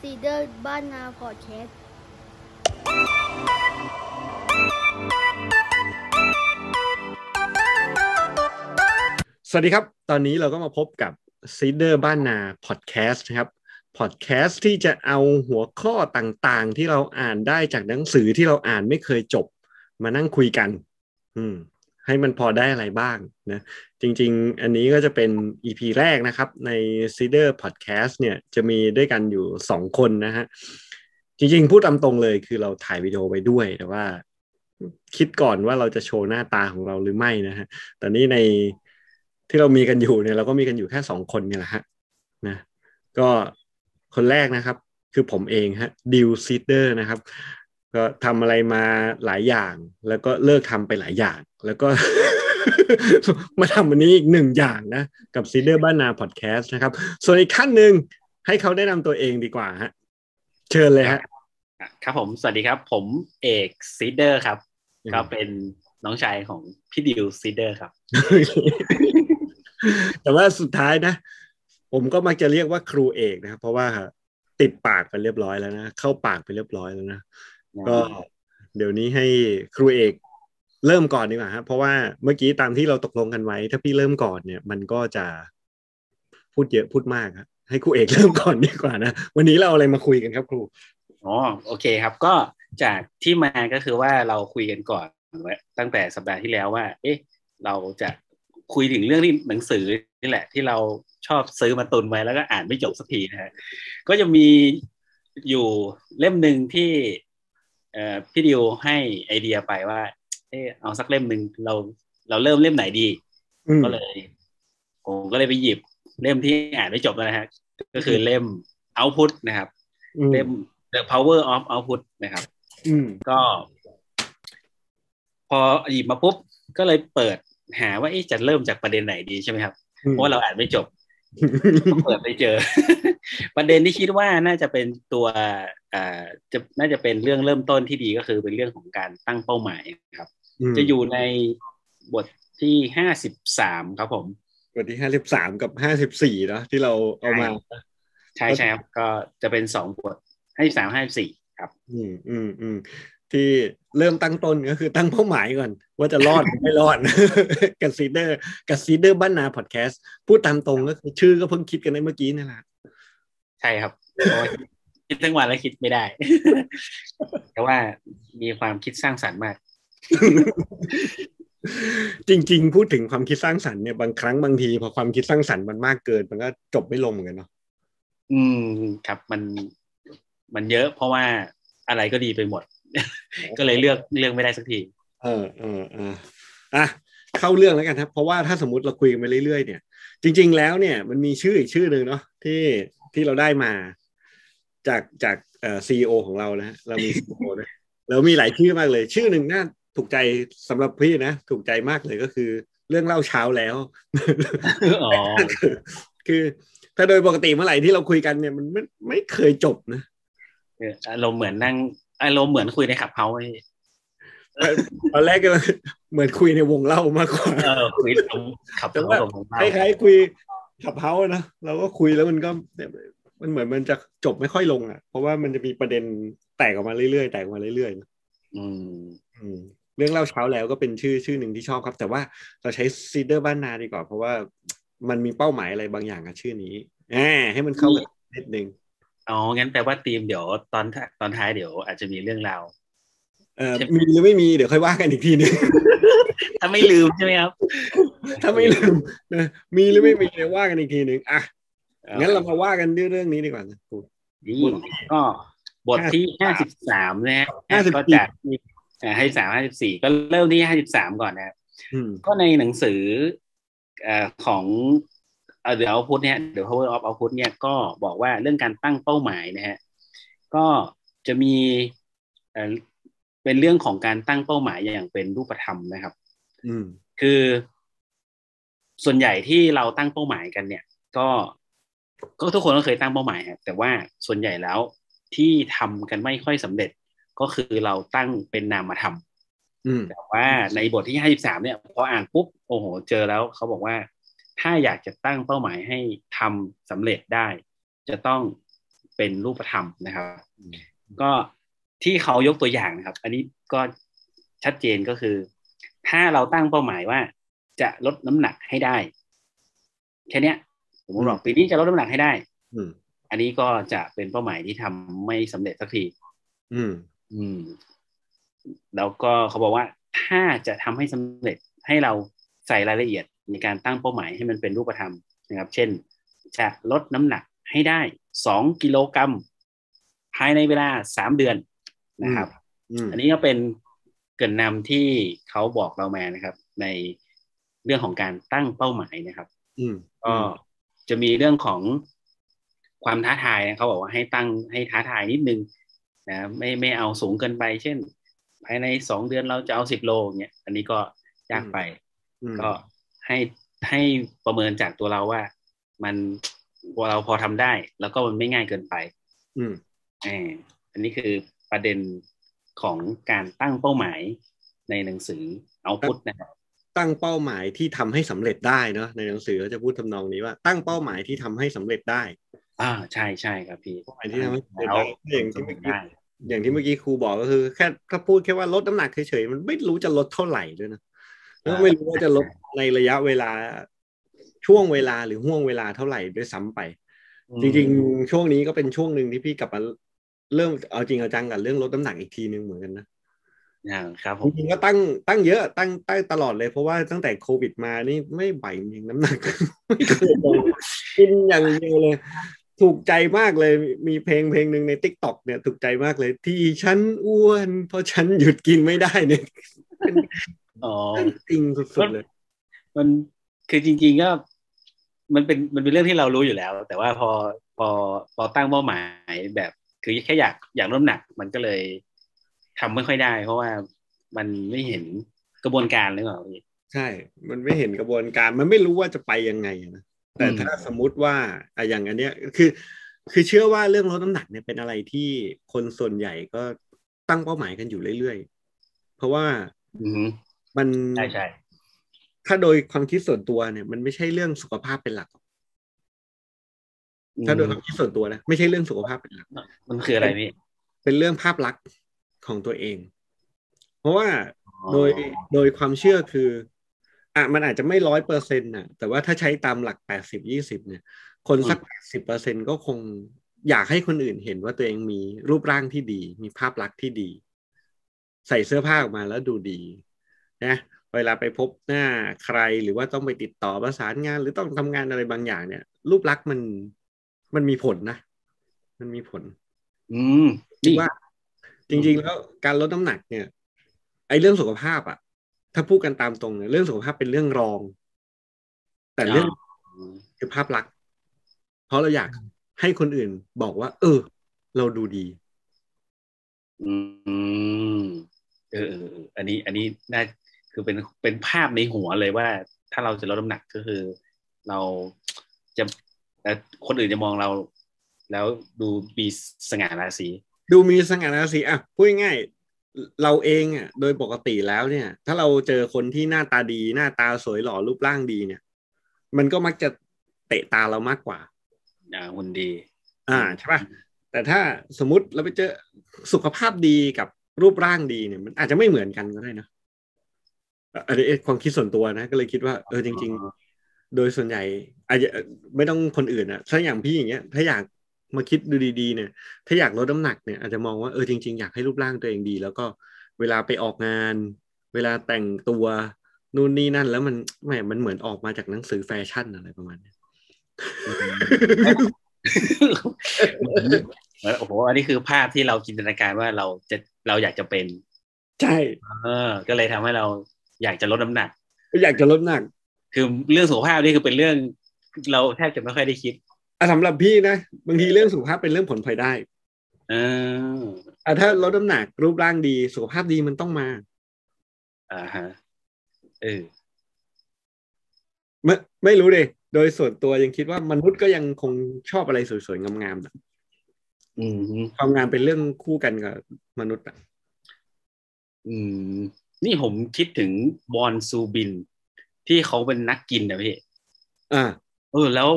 ซีเดอร์บ้านนาพอดแคสต์สวัสดีครับ ตอนนี้เราก็มาพบกับซีเดอร์บ้านนาพอดแคสต์นะครับพอดแคสต์ที่จะเอาหัวข้อต่างๆ ที่เราอ่านได้จากหนังสือที่เราอ่านไม่เคยจบมานั่งคุยกัน อืม ให้มันพอได้อะไรบ้างนะจริง ๆ อันนี้ก็จะเป็น EP แรกนะครับใน c e d e r Podcast เนี่ยจะมีด้วยกันอยู่สองคนนะฮะจริง ๆ พูดตามตรงเลยคือเราถ่ายวิดีโอไปด้วยแต่ว่า คิดก่อนว่าเราจะโชว์หน้าตาของเราหรือไม่นะฮะแต่นี้ในที่เรามีกันอยู่เนี่ยเราก็มีกันอยู่แค่สองคนนี่แหละฮะนะก็คนแรกนะครับ คือผมเองฮะดิวซีเดอร์นะครับ ก็ทำอะไรมาหลายอย่าง แล้วก็เลิกทำไปหลายอย่าง แล้วก็ มาทำวันนี้อีกหนึ่งอย่างนะ กับซีเดอร์บ้านนาพอดแคสต์นะครับ ส่วนอีกท่านหนึ่งให้เขาแนะนำตัวเองดีกว่าฮะ เชิญเลยฮะครับผม สวัสดีครับ ผมเอกซีเดอร์ครับอืมก็เป็นน้องชายของพี่ดิวซีเดอร์ครับ แต่ว่าสุดท้ายนะ ผมก็มักจะเรียกว่าครูเอกนะครับ เพราะว่าติดปากไปเรียบร้อยแล้วนะ เข้าปากไปเรียบร้อยแล้วนะ ก็เดี๋ยวนี้ให้ครูเอกเริ่มก่อนดีกว่าครับเพราะว่าเมื่อกี้ตามที่เราตกลงกันไว้ ถ้าพี่เริ่มก่อนเนี่ย มันก็จะพูดเยอะพูดมากครับให้ครูเอกเริ่มก่อนดีกว่านะวันนี้เราเอาอะไรมาคุยกันครับครูอ๋อโอเคครับ ก็จากที่มาก็คือว่าเราคุยกันก่อนไว้ตั้งแต่สัปดาห์ที่แล้วว่า เอ๊ะ เราจะคุยถึงเรื่องที่หนังสือนี่แหละ ที่เราชอบซื้อมาตุนไว้แล้วก็อ่านไม่จบสักทีนะฮะก็จะมีอยู่เล่มหนึ่งที่เอ่อ พี่ดิวให้ไอเดียไปว่าเออเอาสักเล่มหนึ่งเราเราเริ่มเล่มไหนดีอืมก็เลย ผมก็เลยไปหยิบเล่มที่อ่านไม่จบแล้วนะฮะก็คือเล่ม Output นะครับอืมเล่ม The Power of Output นะครับอืมก็ พอหยิบมาปุ๊บก็เลยเปิดหาว่าเอ๊ะจะเริ่มจากประเด็นไหนดีใช่ไหมครับ เพราะว่าเราอ่านไม่จบก็ เปิดไปเจอ ประเด็นที่คิดว่าน่าจะเป็นตัวอ่าจะน่าจะเป็นเรื่องเริ่มต้นที่ดีก็คือเป็นเรื่องของการตั้งเป้าหมายครับมจะอยู่ในบทที่ห้าสิบสามครับผมวันที่ห้าสิบสามกับห้าสิบสี่เนาะที่เราเอามา ใช่ใช่ครับ ก็จะเป็นสองบทห้าสิบสามห้าสิบสี่ครับ อืมอืมอืม ที่เริ่มตั้งต้นก็คือตั้งเป้าหมายก่อน ว่าจะรอดหรือไม่รอดกับซีเดอร์กับซีเดอร์บ้านนาพอดแคสต์พูดตามตรงก็คือชื่อก็เพิ่งคิดกันในเมื่อกี้นี่แหละใช่ครับเพราะว่าคิดทั้งวันแล้วคิดไม่ได้ แต่ว่ามีความคิดสร้างสรรค์มาก จริง ๆ พูดถึงความคิดสร้างสรรค์เนี่ยบางครั้งบางทีพอความคิดสร้างสรรค์มันมากเกิน มันก็จบไม่ลงเหมือนกันเนาะอืมครับมันมันเยอะเพราะว่าอะไรก็ดีไปหมด ก็เลยเลือกเลือกไม่ได้สักที เออเออเอออะเข้าเรื่องแล้วกันครับ เพราะว่าถ้าสมมติเราคุยกันไปเรื่อยๆเนี่ย จริง ๆ แล้วเนี่ยมันมีชื่ออีกชื่อหนึ่งเนาะที่ที่เราได้มา จากจากเอ่อซีอของเรานะฮะเรามีซีอนะแล้วมีหลายชื่อมากเลย ชื่อหนึ่งน่าถูกใจสำหรับพี่นะถูกใจมากเลยก็คือ เรื่องเล่าเช้าแล้วอ๋อคือคือถ้าโดยปกติเมื่อไหร่ที่เราคุยกันเนี่ยมันไม่ไม่เคยจบนะเอออารมณ์เหมือนนั่ง อารมณ์เหมือนคุยใน Clubhouse ตอนแรกก็เหมือนคุยในวงเหล้ามากกว่าเออคุย Clubhouse คับผมคล้ายๆคุย Clubhouse นะเราก็คุยแล้วมันก็มันเหมือนมันจะจบไม่ค่อยลงอะ เพราะว่ามันจะมีประเด็นแตกออกมาเรื่อยๆแตกออกมาเรื่อยๆนะอืมอืมเรื่องเล่าเช้าแล้วก็เป็นชื่อชื่อหนึ่งที่ชอบครับ แต่ว่าเราใช้ซีเดอร์บ้านนาดีกว่า เพราะว่ามันมีเป้าหมายอะไรบางอย่างกับชื่อนี้แหมให้มันเข้ากับนิดนึง อ๋อ งั้นแปลว่าทีมเดี๋ยวตอนท้ายตอนท้ายเดี๋ยวอาจจะมีเรื่องราวเอ่อมีหรือไม่มีเดี๋ยวค่อยว่ากันอีกทีนึงถ้าไม่ลืมใช่ไหมครับ ถ้าไม่ลืมนะมีหรือไม่มีเดี๋ยวว่ากันอีกทีนึงอะงั้นเรามาว่ากันด้วยเรื่องนี้ดีกว่านะครูนี่ก็บทที่ห้าสิบสามนะฮะ54ก็จากห้าสิบสามห้าสิบสี่ก็เริ่มที่ห้าสิบสามก่อนนะครับอืมก็ในหนังสือเอ่อของ เดี๋ยวเอาพุทเนี่ยเดี๋ยว power of output เนี่ยก็บอกว่าเรื่องการตั้งเป้าหมายนะฮะก็จะมีเอ่อเป็นเรื่องของการตั้งเป้าหมายอย่างเป็นรูปธรรมนะครับ อืมคือ ส่วนใหญ่ที่เราตั้งเป้าหมายกันเนี่ย ก็ ก็ทุกคนก็เคยตั้งเป้าหมายครับแต่ว่าส่วนใหญ่แล้วที่ทำกันไม่ค่อยสำเร็จก็คือเราตั้งเป็นนามธรรมอืมแต่ว่าในบทที่ห้าสิบสามเนี่ยพออ่านปุ๊บโอ้โห เจอแล้วเขาบอกว่า ถ้าอยากจะตั้งเป้าหมายให้ทำสำเร็จได้ จะต้องเป็นรูปธรรมนะครับ ก็ที่เขายกตัวอย่างนะครับ อันนี้ก็ชัดเจนก็คือ ถ้าเราตั้งเป้าหมายว่า จะลดน้ำหนักให้ได้แค่เนี้ยผมบอกปีนี้จะลดน้ำหนักให้ได้ อืมอันนี้ก็จะเป็นเป้าหมายที่ทำไม่สำเร็จสักที อืม อืม แล้วก็เขาบอกว่าถ้าจะทำให้สำเร็จให้เราใส่รายละเอียด ในการตั้งเป้าหมายให้มันเป็นรูปธรรมนะครับ เช่น จะลดน้ำหนักให้ได้สองกิโลกรัมภายในเวลาสามเดือนนะครับอืมอันนี้ก็เป็นเกรินนำที่เขาบอกเรามานะครับ ในเรื่องของการตั้งเป้าหมายนะครับ อืมก็จะมีเรื่องของความท้าทายนะเขาบอกว่าให้ตั้งให้ท้าทายนิดนึงนะไม่ไม่เอาสูงเกินไป เช่น ภายในสองเดือนเราจะเอาสิบโลเนี่ยอันนี้ก็ยากไปอืมก็ ให้ให้ประเมินจากตัวเราว่า มันเราพอทำได้ แล้วก็มันไม่ง่ายเกินไป อืมเอออันนี้คือประเด็นของการตั้งเป้าหมายในหนังสือเอาพุทนะครับตั้งเป้าหมายที่ทำให้สำเร็จได้เนาะในหนังสือก็จะพูดทำนองนี้ว่าตั้งเป้าหมายที่ทำให้สำเร็จได้ อ่าใช่ใช่ครับพี่เป้าหมายที่ทำให้สำเร็จแล้วได้อย่างที่เมื่อกี้ได้อย่างที่เมื่อกี้ครูบอกก็คือ แค่ถ้าพูดแค่ว่าลดน้ำหนักเฉยๆมันไม่รู้จะลดเท่าไหร่ด้วยนะ แล้วก็ไม่รู้ว่าจะลดในระยะเวลาช่วงเวลาหรือห่วงเวลาเท่าไหร่ด้วยซ้ำไป จริงๆ ช่วงนี้ก็เป็นช่วงหนึ่งที่พี่กลับมาเริ่มเอาจริงเอาจังกับเรื่องลดน้ำหนักอีกทีหนึ่งเหมือนกันนะอ่าครับผจมริงๆก็ตั้งตั้งเยอะตั้งตั้งตลอดเลยเพราะว่าตั้งแต่โควิดมานี่ไม่ไหวจริงน้ำหนักไม่เคยลงกินอย่างเดียวเลย ถูกใจมากเลยมีเพลงเพลงหนึ่งในติ๊กต็อกเนี่ยถูกใจมากเลย ที่ฉันอ้วน เพราะฉันหยุดกินไม่ได้เนี่ยเป็น อ๋อจริงสุดๆเลย มันคือจริง ๆ ก็มันเป็นมันเป็นเรื่องที่เรารู้อยู่แล้ว แต่ว่าพอพอพอตั้งเป้าหมายแบบ คือแค่อยากอยากลดน้ำหนัก มันก็เลยทำไม่ค่อยได้ เพราะว่ามันไม่เห็นกระบวนการหรือเปล่าพี่ใช่ มันไม่เห็นกระบวนการ มันไม่รู้ว่าจะไปยังไงอะนะแต่อืมถ้าสมมุติว่าอะอย่างอันเนี้ยคือ คือเชื่อว่าเรื่องลดน้ำหนักเนี่ยเป็นอะไรที่คนส่วนใหญ่ก็ตั้งเป้าหมายกันอยู่เรื่อยๆ เพราะว่าอือฮึ มันใช่ใช่ถ้าโดยความคิดส่วนตัวเนี่ย มันไม่ใช่เรื่องสุขภาพเป็นหลัก ถ้าโดยความคิดส่วนตัวนะไม่ใช่เรื่องสุขภาพเป็นหลัก มันคืออะไรพี่เป็นเรื่องภาพลักษณ์ของตัวเอง เพราะว่าโดยโดยความเชื่อคืออะมันอาจจะไม่ร้อยเปอร์เซ็นต์น่ะ แต่ว่าถ้าใช้ตามหลักแปดสิบยี่สิบเนี่ย คนสักแปดสิบเปอร์เซ็นก็คงอยากให้คนอื่นเห็นว่าตัวเองมีรูปร่างที่ดี มีภาพลักษณ์ที่ดี ใส่เสื้อผ้าออกมาแล้วดูดี นะเวลาไปพบหน้าใครหรือว่าต้องไปติดต่อประสานงาน หรือต้องทำงานอะไรบางอย่างเนี่ย รูปลักษณ์มันมันมีผลนะ มันมีผล อืมคิดนี่ว่า จริง ๆ แล้วการลดน้ำหนักเนี่ย ไอ้เรื่องสุขภาพอะถ้าพูดกันตามตรงเนี่ยเรื่องสุขภาพเป็นเรื่องรอง แต่เรื่องคือภาพลักษณ์เพราะเราอยากให้คนอื่นบอกว่า เออ เราดูดี อืมเออเออเอออันนี้ อันนี้น่า คือเป็นเป็นภาพในหัวเลยว่า ถ้าเราจะลดน้ำหนักก็คือ เราจะเอ่อคนอื่นจะมองเรา แล้วดูมีสง่าราศีดูมีสง่าราศีอะพูดง่ายๆเราเองอะโดยปกติแล้วเนี่ย ถ้าเราเจอคนที่หน้าตาดีหน้าตาสวยหล่อรูปร่างดีเนี่ย มันก็มักจะเตะตาเรามากกว่าอ่าหุ่นดี อ่าใช่ป่ะแต่ถ้าสมมติเราไปเจอสุขภาพดีกับรูปร่างดีเนี่ย มันอาจจะไม่เหมือนกันก็ได้นะ อะอันนี้ความคิดส่วนตัวนะ ก็เลยคิดว่าเออจริง ๆ โดยส่วนใหญ่อาจจะไม่ต้องคนอื่นอะถ้าอย่างพี่อย่างเงี้ย ถ้าอยากมาคิดดูดีๆเนี่ย ถ้าอยากลดน้ำหนักเนี่ยอาจจะมองว่าเออจริง ๆ อยากให้รูปร่างตัวเองดี แล้วก็เวลาไปออกงาน เวลาแต่งตัวนู่นนี่นั่น แล้วมันแหมมันเหมือนออกมาจากหนังสือแฟชั่นอะไรประมาณเนี้ยเหมือนโอ้โหอันนี้คือภาพที่เราจินตนาการว่าเราจะเราอยากจะเป็น ใช่ เออ ก็เลยทำให้เรา อยากจะลดน้ำหนักอยากจะลดน้ำหนัก คือเรื่องสุขภาพนี่คือเป็นเรื่องเราแทบจะไม่ค่อยได้คิดอะสำหรับพี่นะบางทีเรื่องสุขภาพเป็นเรื่องผลพลอยได้เอออะถ้าลดน้ำหนักรูปร่างดีสุขภาพดีมันต้องมา อ่าฮะเออไม่ไม่รู้เลยโดยส่วนตัวยังคิดว่ามนุษย์ก็ยังคงชอบอะไรสวยๆงามๆนะอืมความงามเป็นเรื่องคู่กันกับมนุษย์อะ อืม นี่ผมคิดถึงบอนซูบิน ที่เขาเป็นนักกินนะพี่อ่าเออแล้ว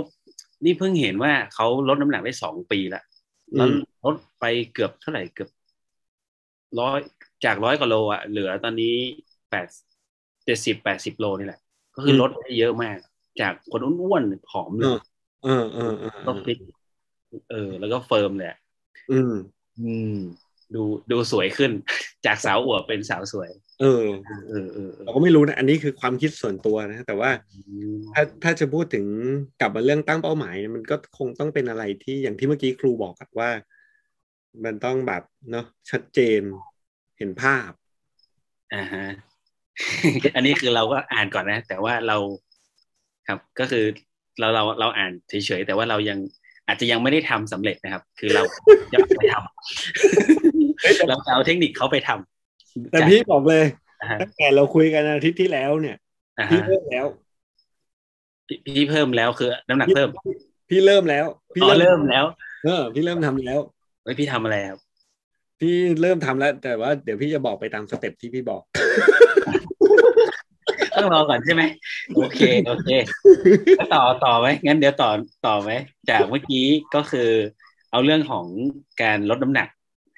นี่เพิ่งเห็นว่าเขาลดน้ำหนักได้สองปีแล้วแล้วลดไปเกือบเท่าไหร่เกือบร้อยจากร้อยกว่าโลอะเหลือตอนนี้แปดเจ็ดสิบแปดสิบโลนี่แหละ ก็คือลดได้เยอะมาก จากคนอ้วนๆผอมเลยเออเออเออก็ฟิตเออ แล้วก็เฟิร์มเลยอะอืม อืม ดูดูสวยขึ้น จากสาวอวบเป็นสาวสวยเออเออเออเออเราก็ไม่รู้นะ อันนี้คือความคิดส่วนตัวนะ แต่ว่าอืมถ้าถ้าจะพูดถึงกลับมาเรื่องตั้งเป้าหมายเนี่ยมันก็คงต้องเป็นอะไรที่อย่างที่เมื่อกี้ครูบอกอะว่า มันต้องแบบเนาะชัดเจนเห็นภาพอ่าฮะอันนี้คือเราก็อ่านก่อนนะ แต่ว่าเราครับก็คือเราเราเราอ่านเฉยๆแต่ว่าเรายังอาจจะยังไม่ได้ทำสำเร็จนะครับ คือเราจะไปทำ เราจะเอาเทคนิคเขาไปทำแต่พี่บอกเลยอ่าฮะตั้งแต่เราคุยกันอาทิตย์ที่แล้วเนี่ยอ่าพี่ฮะเริ่มแล้วพี่พี่เพิ่มแล้วคือ น้ำหนักเพิ่ม พี่เริ่มแล้ว พี่อ๋อเริ่มแล้ว เออ พี่เริ่มทำแล้วเฮ้ยพี่ทำอะไรครับพี่เริ่มทำแล้ว แต่ว่าเดี๋ยวพี่จะบอกไปตามสเต็ปที่พี่บอกต้องรอก่อนใช่ไหมโอเคโอเคแล้วต่อต่อไหมงั้นเดี๋ยวต่อต่อไหมจากเมื่อกี้ก็คือ เอาเรื่องของการลดน้ำหนัก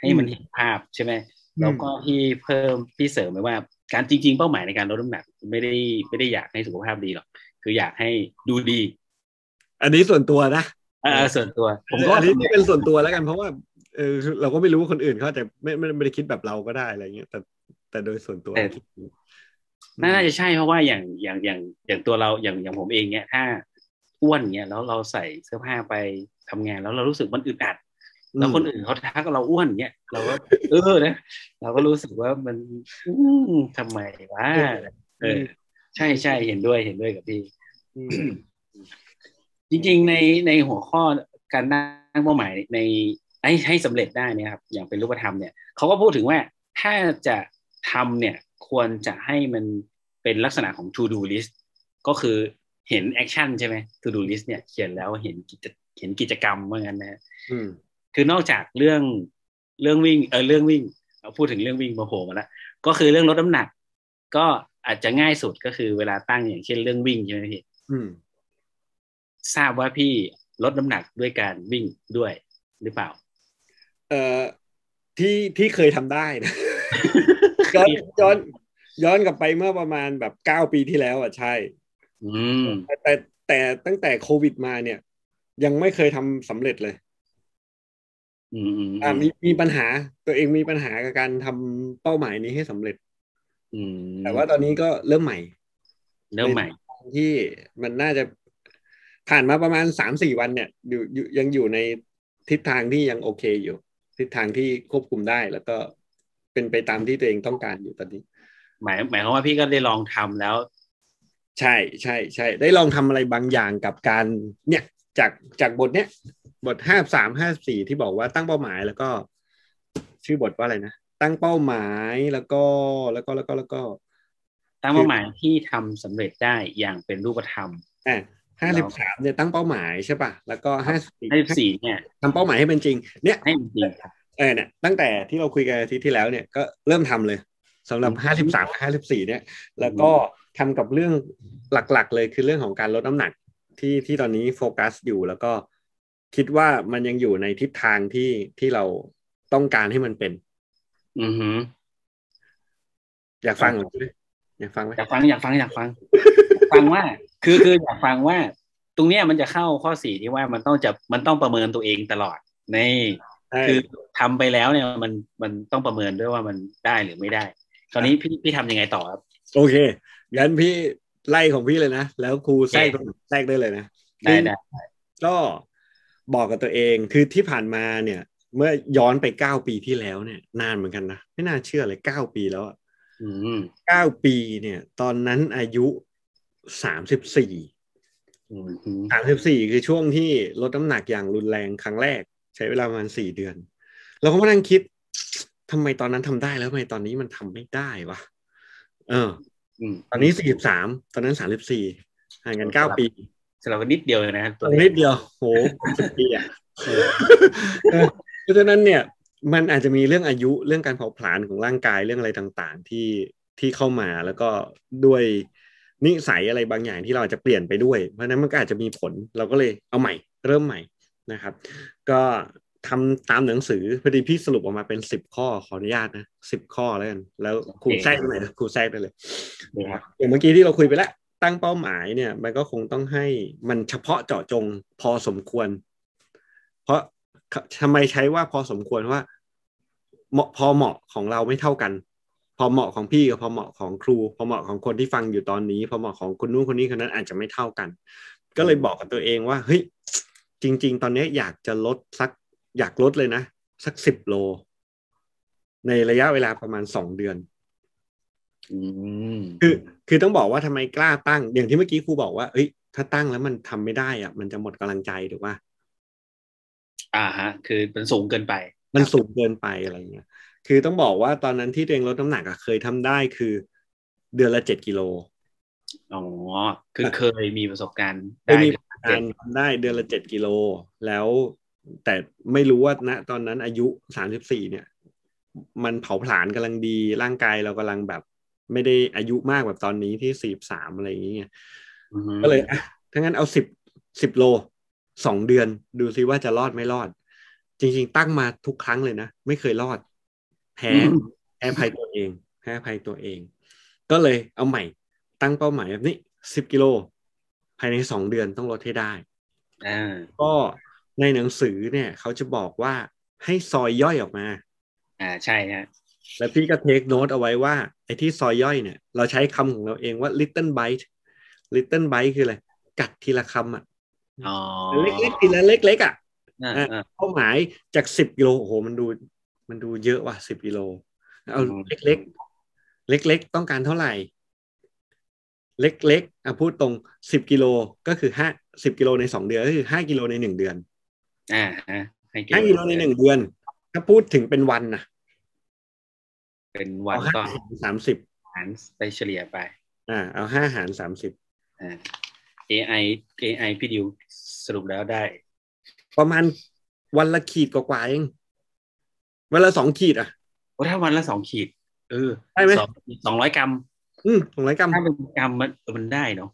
ให้มันเห็นภาพใช่ไหมอืมแล้วก็พี่เพิ่มพี่เสริมไปว่า การจริง ๆ เป้าหมายในการลดน้ำหนักไม่ได้ไม่ได้อยากให้สุขภาพดีหรอกคืออยากให้ดูดี อันนี้ส่วนตัวนะเออส่วนตัว ผมก็อัว่านนี้นี่เป็นส่วนตัวแล้วกันเพราะว่าเออเราก็ไม่รู้ว่าคนอื่นเขาอาจจะไม่ไม่ไม่ได้คิดแบบเราก็ได้อะไรเงี้ยแต่แต่โดยส่วนตัวน่าจะใช่เพราะว่าอย่างอย่างอย่างอย่างตัวเราอย่างอย่างผมเองเนี่ยถ้าอ้วนเนี่ยแล้วเราใส่เสื้อผ้าไปทำงานแล้วเรารู้สึกมันอึดอัด แล้วคนอื่นเขาทักเราอ้วนเงี้ยเราก็เออนะเราก็รู้สึกว่ามันอืมทำไมวะเออ ใช่ใช่เห็นด้วยเห็นด้วยกับพี่อืมจริงๆในในหัวข้อการตั้งเป้าหมายในให้ให้สำเร็จได้เนี่ยครับ อย่างเป็นรูปธรรมเนี่ยเขาก็พูดถึงว่าถ้าจะทำเนี่ย ควรจะให้มันเป็นลักษณะของ to do list ก็คือเห็น action ใช่ไหม to do list เนี่ยเขียนแล้วเห็นกิจเห็นกิจกรรมว่างั้นนะฮะอืม คือนอกจากเรื่องเรื่องวิ่งเออเรื่องวิ่งเราพูดถึงเรื่องวิ่งมาโผล่มาแล้วก็คือเรื่องลดน้ำหนัก ก็อาจจะง่ายสุดก็คือเวลาตั้งอย่างเช่นเรื่องวิ่งใช่ไหมพี่อืมทราบว่าพี่ลดน้ำหนักด้วยการวิ่งด้วยหรือเปล่า เอ่อที่ที่เคยทำได้นะย้อนย้อนย้อนกลับไปเมื่อประมาณแบบเก้าปีที่แล้วอะใช่ อืมแต่แต่แต่ตั้งแต่โควิดมาเนี่ย ยังไม่เคยทำสำเร็จเลย อืมอืมอ่ามีมีปัญหาตัวเองมีปัญหากับการทำเป้าหมายนี้ให้สำเร็จ อืมแต่ว่าตอนนี้ก็เริ่มใหม่ เริ่มใหม่ที่มันน่าจะผ่านมาประมาณสามสี่วันเนี่ยอยู่อยู่ยังอยู่ในทิศทางที่ยังโอเคอยู่ ทิศทางที่ควบคุมได้แล้วก็เป็นไปตามที่ตัวเองต้องการอยู่ตอนนี้ หมายหมายความว่าพี่ก็ได้ลองทำแล้ว ใช่ใช่ใช่ได้ลองทำอะไรบางอย่างกับการเนี่ยจากจากบทเนี้ย บทห้าสามห้าสี่ที่บอกว่าตั้งเป้าหมายแล้วก็ ชื่อบทว่าอะไรนะตั้งเป้าหมายแล้วก็แล้วก็แล้วก็แล้วก็ ตั้งเป้าหมายที่ทำสำเร็จได้อย่างเป็นรูปธรรมอะห้าสิบสามเนี่ยตั้งเป้าหมายใช่ป่ะแล้วก็ห้าสิบสี่ให้สี่เนี่ยทำเป้าหมายให้เป็นจริง เนี่ยให้มันจริงครับเออเนี่ยตั้งแต่ที่เราคุยกันอาทิตย์ที่แล้วเนี่ยก็เริ่มทำเลยสำหรับอืมห้าสิบสามห้าสิบสี่เนี่ย แล้วก็ทำกับเรื่องหลักๆ เลยคือเรื่องของการลดน้ำหนักที่ที่ตอนนี้โฟกัสอยู่แล้วก็ คิดว่ามันยังอยู่ในทิศทางที่ที่เราต้องการให้มันเป็น อือหือ อยากฟังเหรออยากฟังไหมอยากฟังอยากฟังอยากฟัง ฟังว่า คือคืออยากฟังว่า ตรงเนี้ยมันจะเข้าข้อสี่ที่ว่ามันต้องจะมันต้องประเมินตัวเองตลอดในใช่คือทำไปแล้วเนี่ยมันมันต้องประเมินด้วยว่ามันได้หรือไม่ได้ ตอนนี้พี่พี่ทำยังไงต่อครับ โอเคงั้นพี่ไล่ของพี่เลยนะ แล้วครูแทรกโอเคแทรกได้เลยนะได้ได้ก็ บอกกับตัวเองคือที่ผ่านมาเนี่ย เมื่อย้อนไปเก้าปีที่แล้วเนี่ย นานเหมือนกันนะไม่น่าเชื่อเลยเก้าปีแล้วอะอืมเก้าปีเนี่ย ตอนนั้นอายุสามสิบสี่อืมอืมสามสิบสี่คือช่วงที่ลดน้ำหนักอย่างรุนแรงครั้งแรก ใช้เวลาประมาณสี่เดือน เราก็มานั่งคิดทำไมตอนนั้นทำได้แล้วทำไมตอนนี้มันทำไม่ได้วะเอออืมตอนนี้สี่สิบสามตอนนั้นสามสิบสี่ห่างกันเก้าปี สำหรับนิดเดียวเลยนะตรงนิดเดียวโหสิบปีอะเออเออเพราะฉะนั้นเนี่ยมันอาจจะมีเรื่องอายุเรื่องการเผาผลาญของร่างกายเรื่องอะไรต่างๆ ที่ที่เข้ามาแล้วก็ด้วยนิสัยอะไรบางอย่างที่เราอาจจะเปลี่ยนไปด้วย เพราะฉะนั้นมันก็อาจจะมีผลเราก็เลยเอาใหม่ เริ่มใหม่นะครับ ก็ทำตามหนังสือพอดีพี่สรุปออกมาเป็นสิบข้อขออนุญาตนะสิบข้อแล้วกัน แล้วครูแทรกตรงไหนครูแทรกได้เลยนะครับอย่างเมื่อกี้ที่เราคุยไปแล้ว ตั้งเป้าหมายเนี่ย มันก็คงต้องให้มันเฉพาะเจาะจงพอสมควร เพราะทำไมใช้ว่าพอสมควรว่าเหมาะพอเหมาะของเราไม่เท่ากัน พอเหมาะของพี่กับพอเหมาะของครู พอเหมาะของคนที่ฟังอยู่ตอนนี้ พอเหมาะของคนนู้นคนนี้คนนั้นอาจจะไม่เท่ากัน ก็เลยบอกกับตัวเองว่าเฮ้ยจริง ๆ ตอนนี้อยากจะลดสักอยากลดเลยนะ สักสิบโล ในระยะเวลาประมาณสองเดือน คือคือต้องบอกว่าทำไมกล้าตั้ง อย่างที่เมื่อกี้ครูบอกว่าเอ้ยถ้าตั้งแล้วมันทำไม่ได้อะ มันจะหมดกำลังใจถูกป่ะอ่าฮะ คือมันสูงเกินไป มันสูงเกินไปอะไรเงี้ย คือต้องบอกว่าตอนนั้นที่ตัวเองลดน้ำหนักอะเคยทำได้คือ เดือนละเจ็ดกิโลอ๋อคือเคยมีประสบการณ์เคยมีได้การทำได้เดือนละเจ็ดกิโลแล้วแต่ไม่รู้ว่าณตอนนั้นอายุสามสิบสี่เนี่ย มันเผาผลาญกำลังดีร่างกายเรากำลังแบบ ไม่ได้อายุมากแบบตอนนี้ที่สี่สามอะไรอย่างเงี้ยอือฮึก็เลยอะถ้างั้นเอาสิบสิบโลสองเดือน ดูซิว่าจะรอดไม่รอด จริง ๆ ตั้งมาทุกครั้งเลยนะ ไม่เคยรอด แพ้อืมแพ้ภัยตัวเองแพ้ภัยตัวเอง ก็เลยเอาใหม่ ตั้งเป้าหมายแบบนี้สิบกิโล ภายในสองเดือนต้องลดให้ได้อ่าก็ในหนังสือเนี่ย เขาจะบอกว่าให้ซอยย่อยออกมา อ่าใช่ฮะ แล้วพี่ก็เทคโน้ตเอาไว้ว่าไอ้ที่ซอยย่อยเนี่ย เราใช้คำของเราเองว่า little bite little bite คืออะไร กัดทีละคำอะอ๋อเล็กๆทีละเล็กๆอะอ่าอ่าเป้าหมายจากสิบกิโลโอ้โหมันดู มันดูเยอะว่ะสิบกิโลเอาอืมเล็กๆ เล็กๆ ต้องการเท่าไหร่ เล็กๆอะพูดตรงสิบกิโลก็คือห้าสิบกิโลในสองเดือนก็คือห้ากิโลในหนึ่งเดือน อ่าฮะให้ห้ากิโลในหนึ่งเดือน ถ้าพูดถึงเป็นวันนะ เป็นวันเอาห้าก็หารสามสิบหารไปเฉลี่ยไป อ่า เอาห้าหารสามสิบอ่า AI AI พี่ดิวสรุปแล้วได้ ประมาณวันละขีดกว่าๆเองวันละสองขีดอะโอ้ถ้าวันละสองขีด เออได้ไหมสองสองร้อยกรัม อืมสองร้อยกรัมถ้าเป็นกรัมมันเออมันได้เนาะ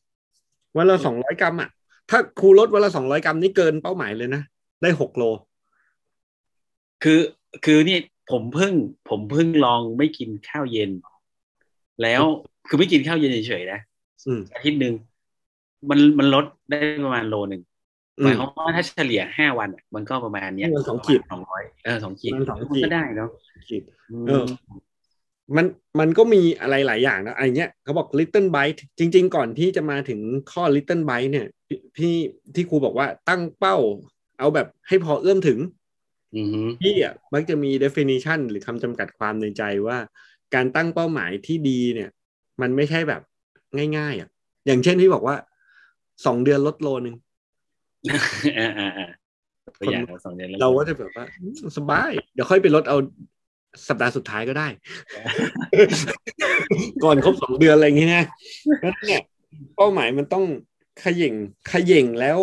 วันละสองร้อยกรัมอะ ถ้าครูลดวันละสองร้อยกรัมนี่เกินเป้าหมายเลยนะ ได้หกโล คือคือนี่ ผมเพิ่ง ผมเพิ่งลองไม่กินข้าวเย็น แล้วคือไม่กินข้าวเย็นเฉยๆนะอืมอาทิตย์หนึ่งมันมันลดได้ประมาณโลหนึ่งอืหมามยความว่าถ้าเฉลี่ยห้าวันอะมันก็ประมาณเนี้ยมันสองขีดสองร้อยเออสองขีดมันสองขีดก็ได้เนาะขีดมเออมันมันก็มีอะไรหลายอย่างนะไอเนี้ยเขาบอก little bite จริง ๆ ก่อนที่จะมาถึงข้อ little bite เนี่ย พี่พี่ที่ครูบอกว่าตั้งเป้า เอาแบบให้พอเอื้อมถึงอือฮึ พี่อะมักจะมี definition หรือคำจำกัดความในใจว่า การตั้งเป้าหมายที่ดีเนี่ย มันไม่ใช่แบบง่าย ๆอะอย่างเช่นที่บอกว่าสองเดือนลดโลนึงอ่าอ่าอ่าตัวอย่างสองเดือนแล้วเราก็จะแบบว่าอืมสบาย เดี๋ยวค่อยไปลดเอาสัปดาห์สุดท้ายก็ได้ ก่อนครบสองเดือนอะไรอย่างเงี้ยนะเพราะฉะนั้นเนี่ยเป้าหมายมันต้องขย่งขย่งแล้ว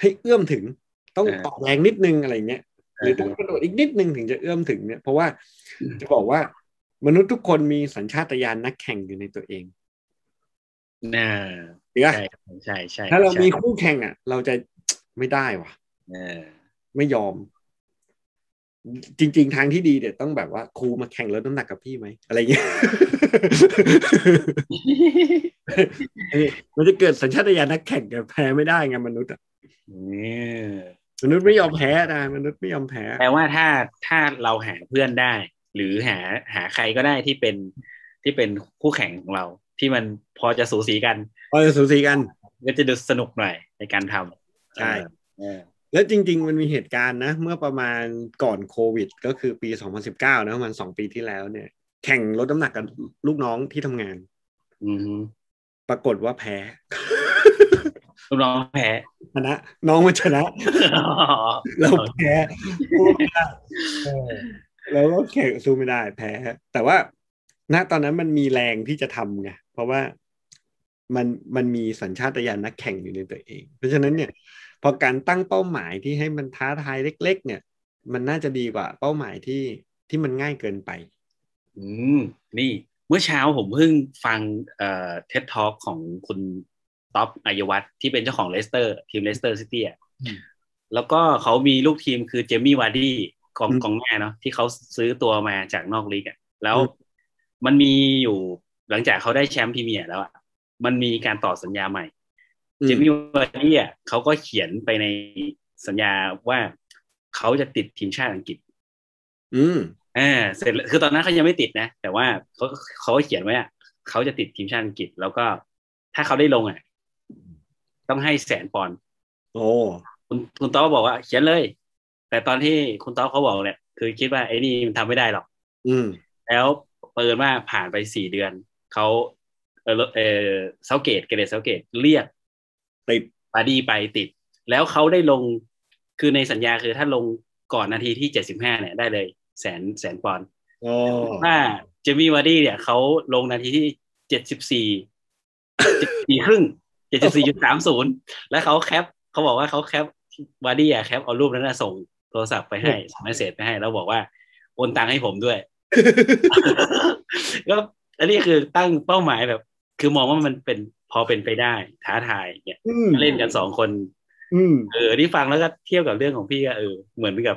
ให้เอื้อมถึง ต้องออกแรงนิดนึงอะไรเงี้ย หรือต้องกระโดดอีกนิดนึงถึงจะเอื้อมถึงเนี่ยเพราะว่าจะบอกว่ามนุษย์ทุกคนมีสัญชาตญาณนักแข่งอยู่ในตัวเองน่าเห็นปะใช่ใช่ใช่ถ้าเราใช่มีคู่แข่งอะ เราจะไม่ได้ว่ะเออไม่ยอม จริง ๆ ทางที่ดีเดี๋ยวต้องแบบว่าครูมาแข่งลดน้ำหนักกับพี่ไหมอะไรเงี้ยมันจะเกิดสัญชาตญาณนักแข่งกับแพ้ไม่ได้ไงมนุษย์อะเนี่ย มนุษย์ไม่ยอมแพ้นะมนุษย์ไม่ยอมแพ้แปลว่าถ้าถ้าเราหาเพื่อนได้ หรือหาหาใครก็ได้ที่เป็นที่เป็นคู่แข่งของเรา ที่มันพอจะสูสีกัน พอจะสูสีกันก็จะดูสนุกหน่อยในการทำใช่เออแล้วจริง ๆ มันมีเหตุการณ์นะ เมื่อประมาณก่อนโควิด ก็คือปี 2019นะประมาณสองปีที่แล้วเนี่ย แข่งลดน้ำหนักกับลูกน้องที่ทำงานอืมฮึปรากฏว่าแพ้ ลูกน้องแพ้ชนะ น้องมันชนะเราแพ้สู้ไม่ได้เออเราก็แข่งสู้ไม่ได้แพ้ แต่ว่าณตอนนั้นมันมีแรงที่จะทำไงเพราะว่ามันมันมีสัญชาตญาณนักแข่งอยู่ในตัวเอง เพราะฉะนั้นเนี่ย พอการตั้งเป้าหมายที่ให้มันท้าทายเล็ก ๆ เนี่ย มันน่าจะดีกว่า เป้าหมายที่ที่มันง่ายเกินไป อืมนี่เมื่อเช้าผมเพิ่งฟังเอ่อ TED Talk ของคุณ ต๊อบอัยยวัฒน์ที่เป็นเจ้าของเลสเตอร์ทีมเลสเตอร์ซิตี้อะอืมแล้วก็เขามีลูกทีมคือเจมี่วาร์ดี้กองอืมกองหน้าเนาะที่เขาซื้อตัวมาจากนอกลีกอะแล้วอืมมันมีอยู่หลังจากเขาได้แชมป์พรีเมียร์แล้วอะมันมีการต่อสัญญาใหม่เจมี่วาร์ดี้อะเขาก็เขียนไปในสัญญาว่าเขาจะติดทีมชาติอังกฤษ อืมอ่าเสร็จแล้วคือตอนนั้นเขายังไม่ติดนะ แต่ว่าเขาเขาก็เขียนไว้อะเขาจะติดทีมชาติอังกฤษ แล้วก็ถ้าเขาได้ลงอะ ต้องให้แสนปอนด์โอ้คุณคุณต๊อบบอกว่า เขียนเลย แต่ตอนที่คุณต๊อบเขาบอกเนี่ยคือคิดว่าไอ้นี่มันทำไม่ได้หรอก อืม แล้วปรากฏว่าผ่านไปสี่เดือนเขาเออเออเซาธ์เกตแกเร็ธเซาธ์เกตเรียกติดวาร์ดี้ไปติด แล้วเขาได้ลงคือในสัญญาคือถ้าลงก่อนนาทีที่เจ็ดสิบห้าเนี่ยได้เลย แสนแสนปอนด์โอ้ถ้าเจมี่วาร์ดี้เนี่ยเขาลงนาทีที่เจ็ดสิบสี่เจ็ดสี่ครึ่ง เจ็ดสิบสี่จุดสามศูนย์แล้วเขา cap เขาบอกว่าเขา cap วาร์ดี้อะ cap เอารูปนั้นนะส่งโทรศัพท์ไปให้ส่ง message ไปให้ แล้วบอกว่าโอนตังค์ให้ผมด้วยก็อันนี้คือตั้งเป้าหมายแบบ คือมองว่ามันเป็นพอเป็นไปได้ ท้าทายเนี่ยอืมเล่นกันสองคนอืมเออที่ฟังแล้วก็เทียบกับเรื่องของพี่ก็เออ เหมือนกับ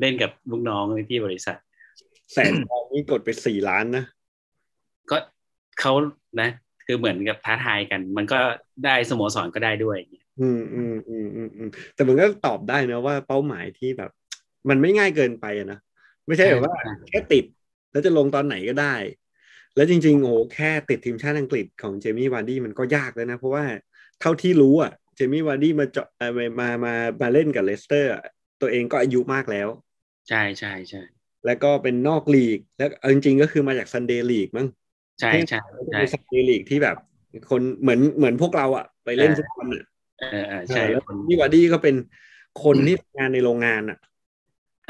เล่นกับลูกน้องในที่บริษัทแสนทองนี่กดไปสี่ล้านนะ ก็เขานะ คือเหมือนกับท้าทายกัน มันก็ได้สโมสรก็ได้ด้วยอืมอืมอืมอืมอืมแต่มันก็ตอบได้นะว่าเป้าหมายที่แบบ มันไม่ง่ายเกินไปอะนะไม่ใช่แบบว่าแค่ติดแล้วจะลงตอนไหนก็ได้ แล้วจริงๆโอ้โหแค่ติดทีมชาติอังกฤษของเจมี่วาร์ดี้มันก็ยากแล้วนะ เพราะว่าเท่าที่รู้อะเจมี่วาร์ดี้มาเจาะเอ่อมามามาเล่นกับเลสเตอร์อะตัวเองก็อายุมากแล้ว ใช่ใช่ใช่แล้วก็เป็นนอกลีก แล้วเอาจริงๆก็คือมาจาก Sunday League มั้ง ใช่ใช่ใช่ใน Sunday League ที่แบบ คนเหมือนเหมือนพวกเราอะ ไปเล่นฟุตบอลอะเออเออใช่แล้วคนพี่วาร์ดี้ก็เป็นคนที่ทำงานในโรงงานอะ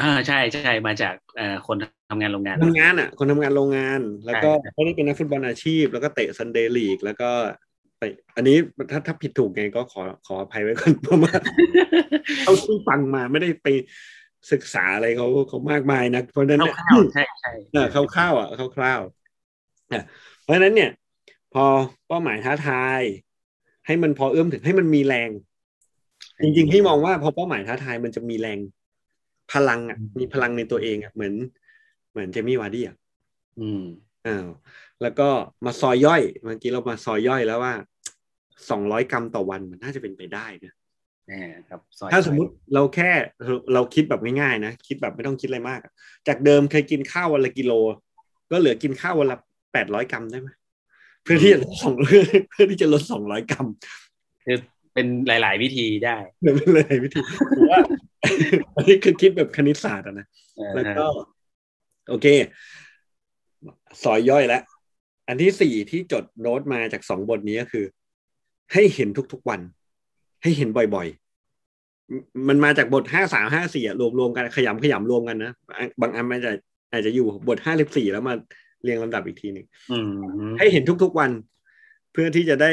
อ่าใช่ใช่มาจากเอ่อคนทำงานโรงงานทำงานอะ คนทำงานโรงงาน แล้วก็ใช่ไม่ได้เป็นนักฟุตบอลอาชีพ แล้วก็เตะ Sunday League แล้วก็ไปอันนี้ถ้าถ้าผิดถูกไงก็ขอขออภัยไว้ก่อนเพราะว่าเขาที่ฟังมาไม่ได้ไปศึกษาอะไรเขาเขามากมายนะเพราะฉะนั้นเนี่ยคร่าวๆใช่ใช่เออคร่าวๆอะคร่าวๆอะ เพราะฉะนั้นเนี่ยพอเป้าหมายท้าทาย ให้มันพอเอื้อมถึงให้มันมีแรง จริงๆพี่มองว่าพอเป้าหมายท้าทายมันจะมีแรงพลังอะมีพลังในตัวเองอะเหมือน เหมือนเจมี่วาร์ดี้อะอืมอ้าวแล้วก็มาซอยย่อยเมื่อกี้เรามาซอยย่อยแล้วว่าสองร้อยกรัมต่อวันมันน่าจะเป็นไปได้นะแน่ครับซอยถ้าสมมุติเราแค่เราคิดแบบง่ายๆนะ คิดแบบไม่ต้องคิดอะไรมากอะจากเดิมเคยกินข้าววันละกิโล ก็เหลือกินข้าววันละ แปดร้อยกรัมได้ไหมเพื่อที่จะลดสองเพื่อที่จะลดสองร้อยกรัมคือเป็นหลาย ๆ วิธีได้เดี๋ยวไม่เลยวิธีผมว่าอันนี้คือคิดแบบคณิตศาสตร์อะนะเออแล้วก็ โอเค สอยย่อยแล้วอันที่สี่ที่จดโน้ตมาจากสองบทนี้ก็คือ ให้เห็นทุกๆวัน ให้เห็นบ่อยๆมมันมาจากบทห้าสามห้าสี่รวมรวมๆกันขยำขยำรวมกันนะ บางอันมันจะอาจจะอยู่บทห้าสิบสี่แล้วมา เรียงลำดับอีกทีหนึ่งอืมให้เห็นทุกๆวัน เพื่อที่จะได้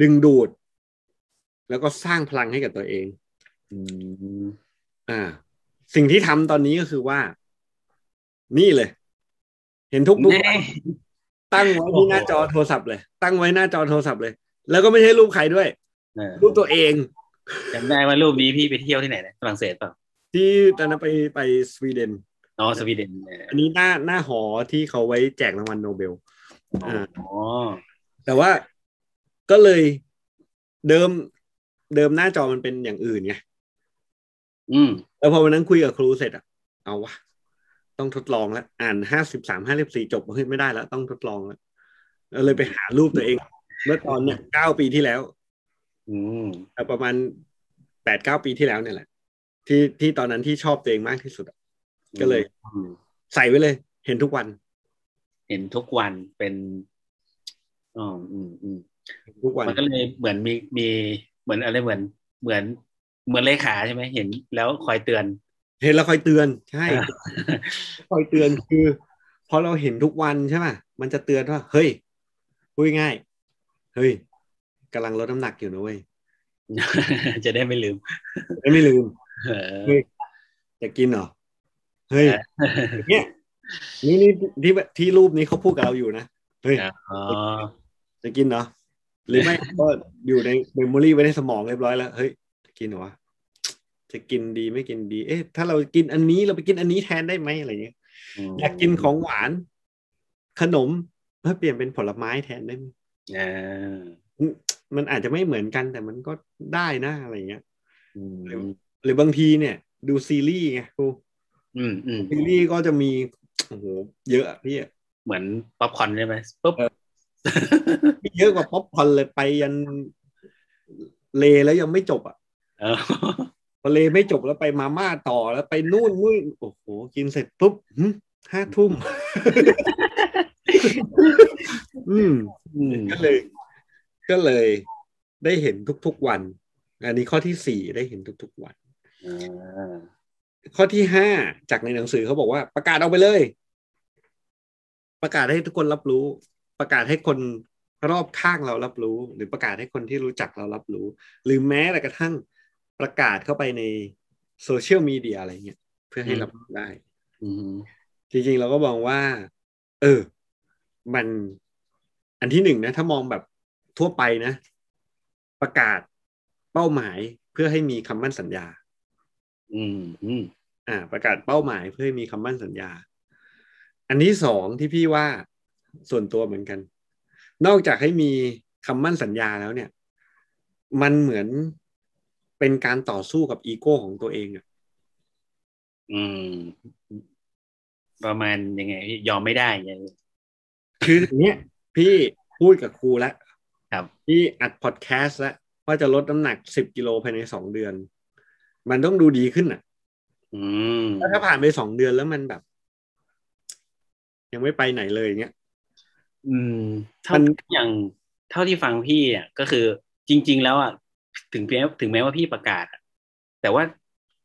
ดึงดูด แล้วก็สร้างพลังให้กับตัวเองอืมอ่า สิ่งที่ทำตอนนี้ก็คือว่า นี่เลย เห็นทุกทุกแน่ตั้งไว้ที่หน้าจอโทรศัพท์เลย ตั้งไว้หน้าจอโทรศัพท์เลย แล้วก็ไม่ใช่รูปใครด้วยเออรูปตัวเองจำได้ว่ารูปนี้พี่ไปเที่ยวที่ไหนนะฝรั่งเศสเปล่าที่ตอนนั้นไปไปสวีเดน อ๋อสวีเดนเอออันนี้หน้าหน้าหอที่เขาไว้แจกรางวัลโนเบลอ่าอ๋อแต่ว่าก็เลยเดิมเดิมหน้าจอมันเป็นอย่างอื่นไงอืมแล้วพอวันนั้นคุยกับครูเสร็จอะเอาวะต้องทดลองแล้ว อ่านห้าสิบสามห้าสิบสี่จบเฮ้ยไม่ได้แล้ว ต้องทดลองแล้วแล้วเลยไปหารูปตัวเอง เมื่อตอนเนี่ยเก้าปีที่แล้ว อืมเอ่อประมาณแปดเก้าปีที่แล้วเนี่ยแหละ ที่ที่ตอนนั้นที่ชอบตัวเองมากที่สุดอะ ก็เลยอืมใส่ไว้เลย เห็นทุกวัน เห็นทุกวันเป็นอ๋ออืมอืมเห็นทุกวันมันก็เลยเหมือนมีมีเหมือนอะไรเหมือน เหมือนเหมือนเลขาใช่ไหมเห็นแล้วคอยเตือน เห็นแล้วคอยเตือนใช่คอยเตือนคือพอเราเห็นทุกวันใช่ไหมมันจะเตือนว่าเฮ้ยพูดง่ายๆเฮ้ยกำลังลดน้ำหนักอยู่นะเว้ยจะได้ไม่ลืมไม่ไม่ลืมเออเฮ้ยจะกินเหรอ เฮ้ยเนี่ยนี่นี่ที่ที่รูปนี้เขาพูดกับเราอยู่นะเฮ้ยอ๋อจะกินเหรอหรือไม่ก็อยู่ใน memory ไว้ในสมองเรียบร้อยแล้วเฮ้ยจะกินเหรอวะจะกินดีไม่กินดี เอ๊ะ ถ้าเรากินอันนี้เราไปกินอันนี้แทนได้ไหมอะไรเงี้ยมอยากกินของหวาน ขนมเพื่อเปลี่ยนเป็นผลไม้แทนได้ไหมอ่ามันอาจจะไม่เหมือนกันแต่มันก็ได้นะอะไรเงี้ยอืมหรือบางทีเนี่ย ดูซีรีส์ไงครู อืมอืมซีรีส์ก็จะมีโอ้โหเยอะอะพี่อะเหมือนป๊อปคอร์นใช่ไหมปุ๊บเออมีเยอะกว่าป๊อปคอร์นเลยไปยันเลแล้วยังไม่จบอะเออพอเลไม่จบแล้วไปมาม่าต่อแล้วไปนู่นนู่นโอ้โหกินเสร็จปุ๊บหึห้าทุ่มอืมอืมก็เลย ก็เลยได้เห็นทุกๆวัน อันนี้ข้อที่สี่ได้เห็นทุกๆวันอ่า ข้อที่ห้าจากในหนังสือเขาบอกว่าประกาศเอาไปเลย ประกาศให้ทุกคนรับรู้ ประกาศให้คนรอบข้างเรารับรู้ หรือประกาศให้คนที่รู้จักเรารับรู้ หรือแม้แต่กระทั่งประกาศเข้าไปในโซเชียลมีเดียอะไรเงี้ยเพื่อให้รับรู้ได้อืมจริงๆเราก็มองว่า เออ มันอันที่หนึ่งนะ ถ้ามองแบบทั่วไปนะ ประกาศเป้าหมายเพื่อให้มีคำมั่นสัญญา อืมอืมอ่า ประกาศเป้าหมายเพื่อให้มีคำมั่นสัญญา อันที่สองที่พี่ว่าส่วนตัวเหมือนกัน นอกจากให้มีคำมั่นสัญญาแล้วเนี่ย มันเหมือนเป็นการต่อสู้กับอีโก้ของตัวเองอะอืม ประมาณยังไงพี่ยอมไม่ได้ยังไงคืออย่างเนี้ยพี่พูดกับครูแล้วครับ พี่อัดพอดแคสต์แล้วว่าจะลดน้ำหนักสิบกิโลภายในสองเดือน มันต้องดูดีขึ้นอะอืมแล้วถ้าผ่านไปสองเดือนแล้วมันแบบ ยังไม่ไปไหนเลยเงี้ยอืมเท่ามันอย่างเท่าที่ฟังพี่อะก็คือจริง ๆ แล้วอะถึงแม้ถึงแม้ว่าพี่ประกาศอะแต่ว่า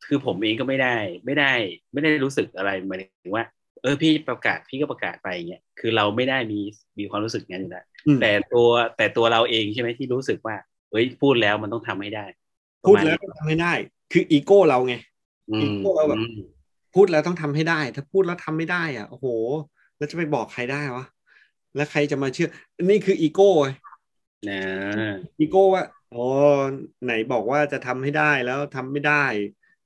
คือผมเองก็ไม่ได้ ไม่ได้ ไม่ได้รู้สึกอะไรหมายถึงว่า เออพี่ประกาศพี่ก็ประกาศไปอย่างเงี้ยคือเราไม่ได้มีมีความรู้สึกงั้นอยู่แล้วอืมแต่ตัวแต่ตัวเราเองใช่ไหมที่รู้สึกว่าเฮ้ยพูดแล้วมันต้องทำให้ได้ พูดแล้วต้องทำให้ได้ คืออีโก้เราไงอืมพวกเราแบบอืมพูดแล้วต้องทำให้ได้ ถ้าพูดแล้วทำไม่ได้อะโอ้โห แล้วจะไปบอกใครได้วะแล้วใครจะมาเชื่อ นี่คืออีโก้ไงนะอีโก้ว่าอ๋อไหนบอกว่าจะทำให้ได้แล้วทำไม่ได้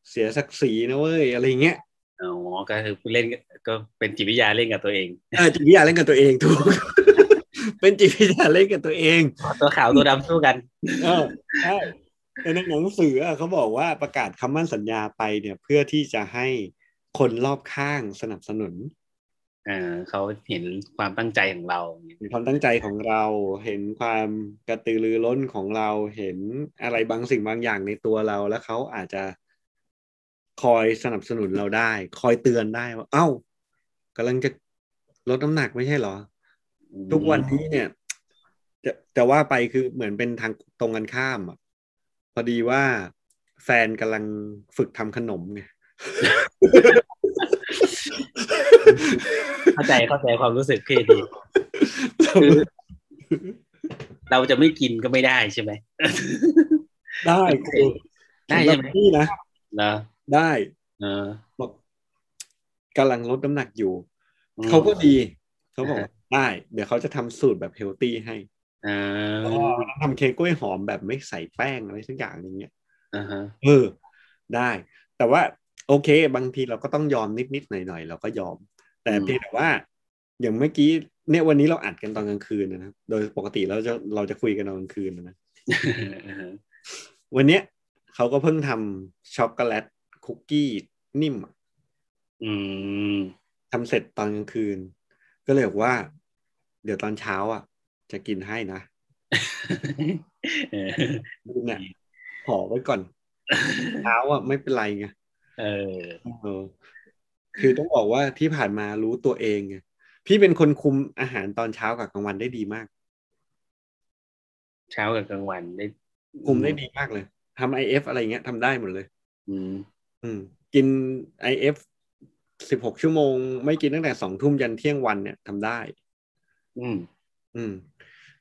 เสียศักดิ์ศรีนะเว้ยอะไรเงี้ยอ๋อก็คือเล่นก็เป็นจิตวิทยาเล่นกับตัวเองเออจิตวิทยาเล่นกับตัวเองถูกเป็นจิตวิทยาเล่นกับตัวเอง ตัวขาวตัวดำสู้กัน เออ ใช่แต่ในหนังสืออะเขาบอกว่าประกาศคำมั่นสัญญาไปเนี่ย เพื่อที่จะให้คนรอบข้างสนับสนุนอ่าเขาเห็นความตั้งใจของเราเห็นความตั้งใจของเรา เห็นความกระตือรือร้นของเรา เห็นอะไรบางสิ่งบางอย่างในตัวเรา แล้วเขาอาจจะคอยสนับสนุนเราได้ คอยเตือนได้ว่า เอ้ากำลังจะลดน้ำหนักไม่ใช่เหรอ ทุกวันนี้เนี่ย จะจะว่าไปคือเหมือนเป็นทางตรงกันข้ามอะ พอดีว่าแฟนกำลังฝึกทำขนมไงเข้าใจเข้าใจความรู้สึกพี่ดีคือเราจะไม่กินก็ไม่ได้ใช่ไหมได้คือได้ใช่ไหมสำรับพี่นะนะได้เออบอกกำลังลดน้ำหนักอยู่อืมเขาก็ดี เขาบอกว่าได้ เดี๋ยวเขาจะทำสูตรแบบเฮลตี้ให้อ่าแล้วก็ ทำเค้กกล้วยหอมแบบไม่ใส่แป้งอะไรสักอย่างอย่างเงี้ยอ่าฮะเออ ได้ แต่ว่าโอเค บางทีเราก็ต้องยอมนิดๆหน่อยๆเราก็ยอม แต่เพียงแต่ว่า อย่างเมื่อกี้เนี่ยวันนี้เราอัดกันตอนกลางคืนนะครับโดยปกติเราจะเราจะคุยกันตอนกลางคืนนะอ่าฮะวันเนี้ยเขาก็เพิ่งทำช็อกโกแลตคุกกี้นิ่มอะอืมทำเสร็จตอนกลางคืน ก็เลยบอกว่า เดี๋ยวตอนเช้าอะ จะกินให้นะเออเนี่ยขอไว้ก่อนเช้าอะไม่เป็นไรไงเออเออ คือต้องบอกว่าที่ผ่านมารู้ตัวเองไงพี่เป็นคนคุมอาหารตอนเช้ากับกลางวันได้ดีมาก เช้ากับกลางวันได้ คุมได้ดีมากเลยทำไอเอฟอะไรเงี้ยทำได้หมดเลย อืม อืม กินไอเอฟสิบหกชั่วโมง ไม่กินตั้งแต่สองทุ่มยันเที่ยงวันเนี่ยทำได้ อืม อืม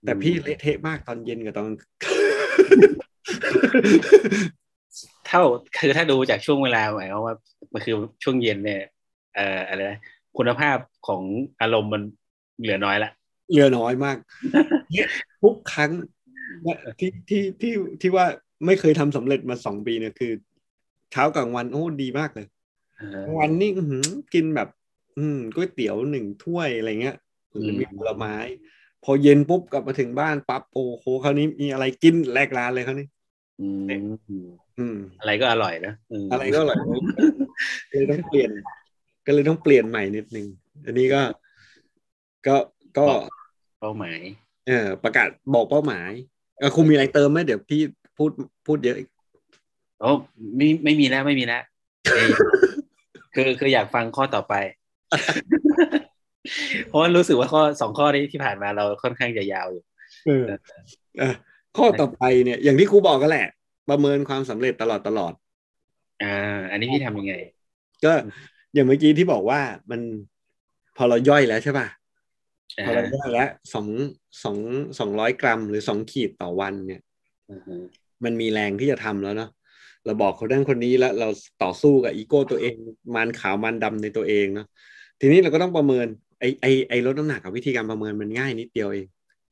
แต่พี่เละเทะมากตอนเย็นกับตอนเท่าคือถ้าดูจากช่วงเวลาหมายความว่ามันคือช่วงเย็นเนี่ยเอ่ออะไรนะคุณภาพของอารมณ์มันเหลือน้อยละเหลือน้อยมากเนี่ยทุกครั้งที่ที่ที่ที่ว่าไม่เคยทำสำเร็จมาสองปีเนี่ยคือ เช้ากลางวันโอ้ดีมากเลยเออกลางวันนี่อื้อหือกินแบบ อืมก๋วยเตี๋ยวหนึ่งถ้วยอะไรเงี้ยหรือมีผลไม้ พอเย็นปุ๊บกลับมาถึงบ้านปั๊บโอ้โหคราวนี้มีอะไรกินแลกร้านเลยคราวนี้อืมอืมอะไรก็อร่อยนะมอะไรก็อร่อยเลยต้องเปลี่ยน ก็เลยต้องเปลี่ยนใหม่นิดนึงอันนี้ก็ ก็ก็เป้าหมาย เออ ประกาศบอกเป้าหมายเออคุณมีอะไรเติมไหมเดี๋ยวพี่พูดพูดเยอะอีกโอ้ไม่ไม่มีแล้วไม่มีแล้วเอ้ยคือคืออยากฟังข้อต่อไป เพราะว่ารู้สึกว่าข้อสองข้อนี้ที่ผ่านมาเราค่อนข้างจะยาวอยู่เออเออข้อต่อไปเนี่ย อย่างที่ครูบอกกันแหละ ประเมินความสำเร็จตลอดตลอด อ่า อันนี้พี่ทำยังไง ก็อย่างเมื่อกี้ที่บอกว่ามันพอเราย่อยแล้วใช่ป่ะอ่าพอเราย่อยแล้วสองสองสองร้อยกรัม หรือสองขีดต่อวันเนี่ยอือฮึมันมีแรงที่จะทำแล้วเนาะเราบอกคนนั้นคนนี้แล้วเราต่อสู้กับอีโก้ตัวเองมันขาวมันดำในตัวเองเนาะทีนี้เราก็ต้องประเมิน ไอไอไอลดน้ำหนักกับวิธีการประเมินมันง่ายนิดเดียวเอง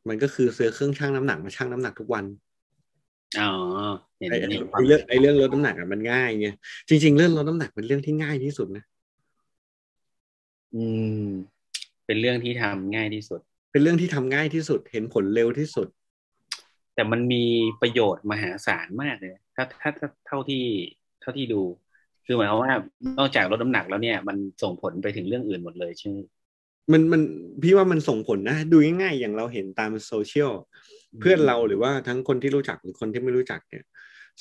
มันก็คือซื้อเครื่องชั่งน้ำหนักมาชั่งน้ำหนักทุกวันอ๋อเห็นไอไอ้เห็นควาไอมเรื่องไอเรื่องลดน้ำหนักอะมันง่ายไงจริง ๆ เรื่องลดน้ำหนักเป็นเรื่องที่ง่ายที่สุดนะอืม เป็นเรื่องที่ทำง่ายที่สุด เป็นเรื่องที่ทำง่ายที่สุด เห็นผลเร็วที่สุด แต่มันมีประโยชน์มหาศาลมากเลยถ้าถ้าถ้าเท่าที่เท่าที่ดู คือหมายความว่านอกจากลดน้ำหนักแล้วเนี่ย มันส่งผลไปถึงเรื่องอื่นหมดเลยใช่ไหม มันมันพี่ว่ามันส่งผลนะ ดูง่ายๆอย่างเราเห็นตามโซเชียลเพื่อนเราหรือว่าทั้งคนที่รู้จักหรือคนที่ไม่รู้จักเนี่ย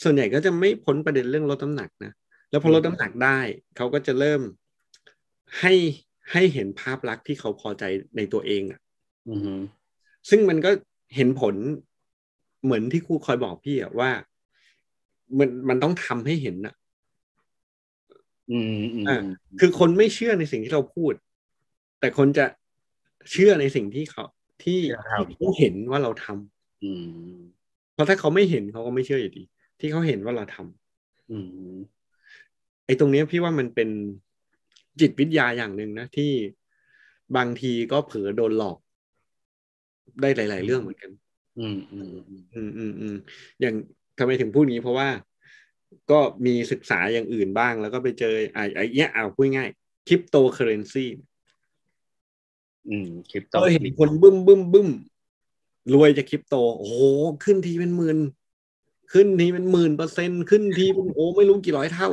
ส่วนใหญ่ก็จะไม่พ้นประเด็นเรื่องลดน้ำหนักนะแล้วพอลดน้ำหนักได้เขาก็จะเริ่มให้ให้เห็นภาพลักษณ์ที่เขาพอใจในตัวเองอะอือฮึซึ่งมันก็เห็นผลเหมือนที่ครูคอยบอกพี่อะว่า มันมันต้องทำให้เห็นอะอืมอืมอ่าคือคนไม่เชื่อในสิ่งที่เราพูด แต่คนจะเชื่อในสิ่งที่เขาที่ที่เขาเห็นว่าเราทำอืมเพราะถ้าเขาไม่เห็นเขาก็ไม่เชื่ออยู่ดี ที่เขาเห็นว่าเราทำอืมไอ้ตรงเนี้ยพี่ว่ามันเป็นจิตวิทยาอย่างหนึ่งนะที่บางทีก็เผลอโดนหลอก ได้หลาย ๆ เรื่องเหมือนกันอืมอืมอืมอืมอืมอืมอย่างทำไมถึงพูดงี้เพราะว่าก็มีศึกษาอย่างอื่นบ้างแล้วก็ไปเจอไอ้ไอ้เนี้ยเอาพูดง่ายคริปโตเคอเรนซี อืมคริปโตก็เห็นคนบึ้มบึ้มบึ้มรวยจากคริปโต โอ้โห ขึ้นทีเป็นหมื่นขึ้นทีเป็นหมื่นเปอร์เซ็นต์ขึ้นทีเป็นโอ้ไม่รู้กี่ร้อยเท่า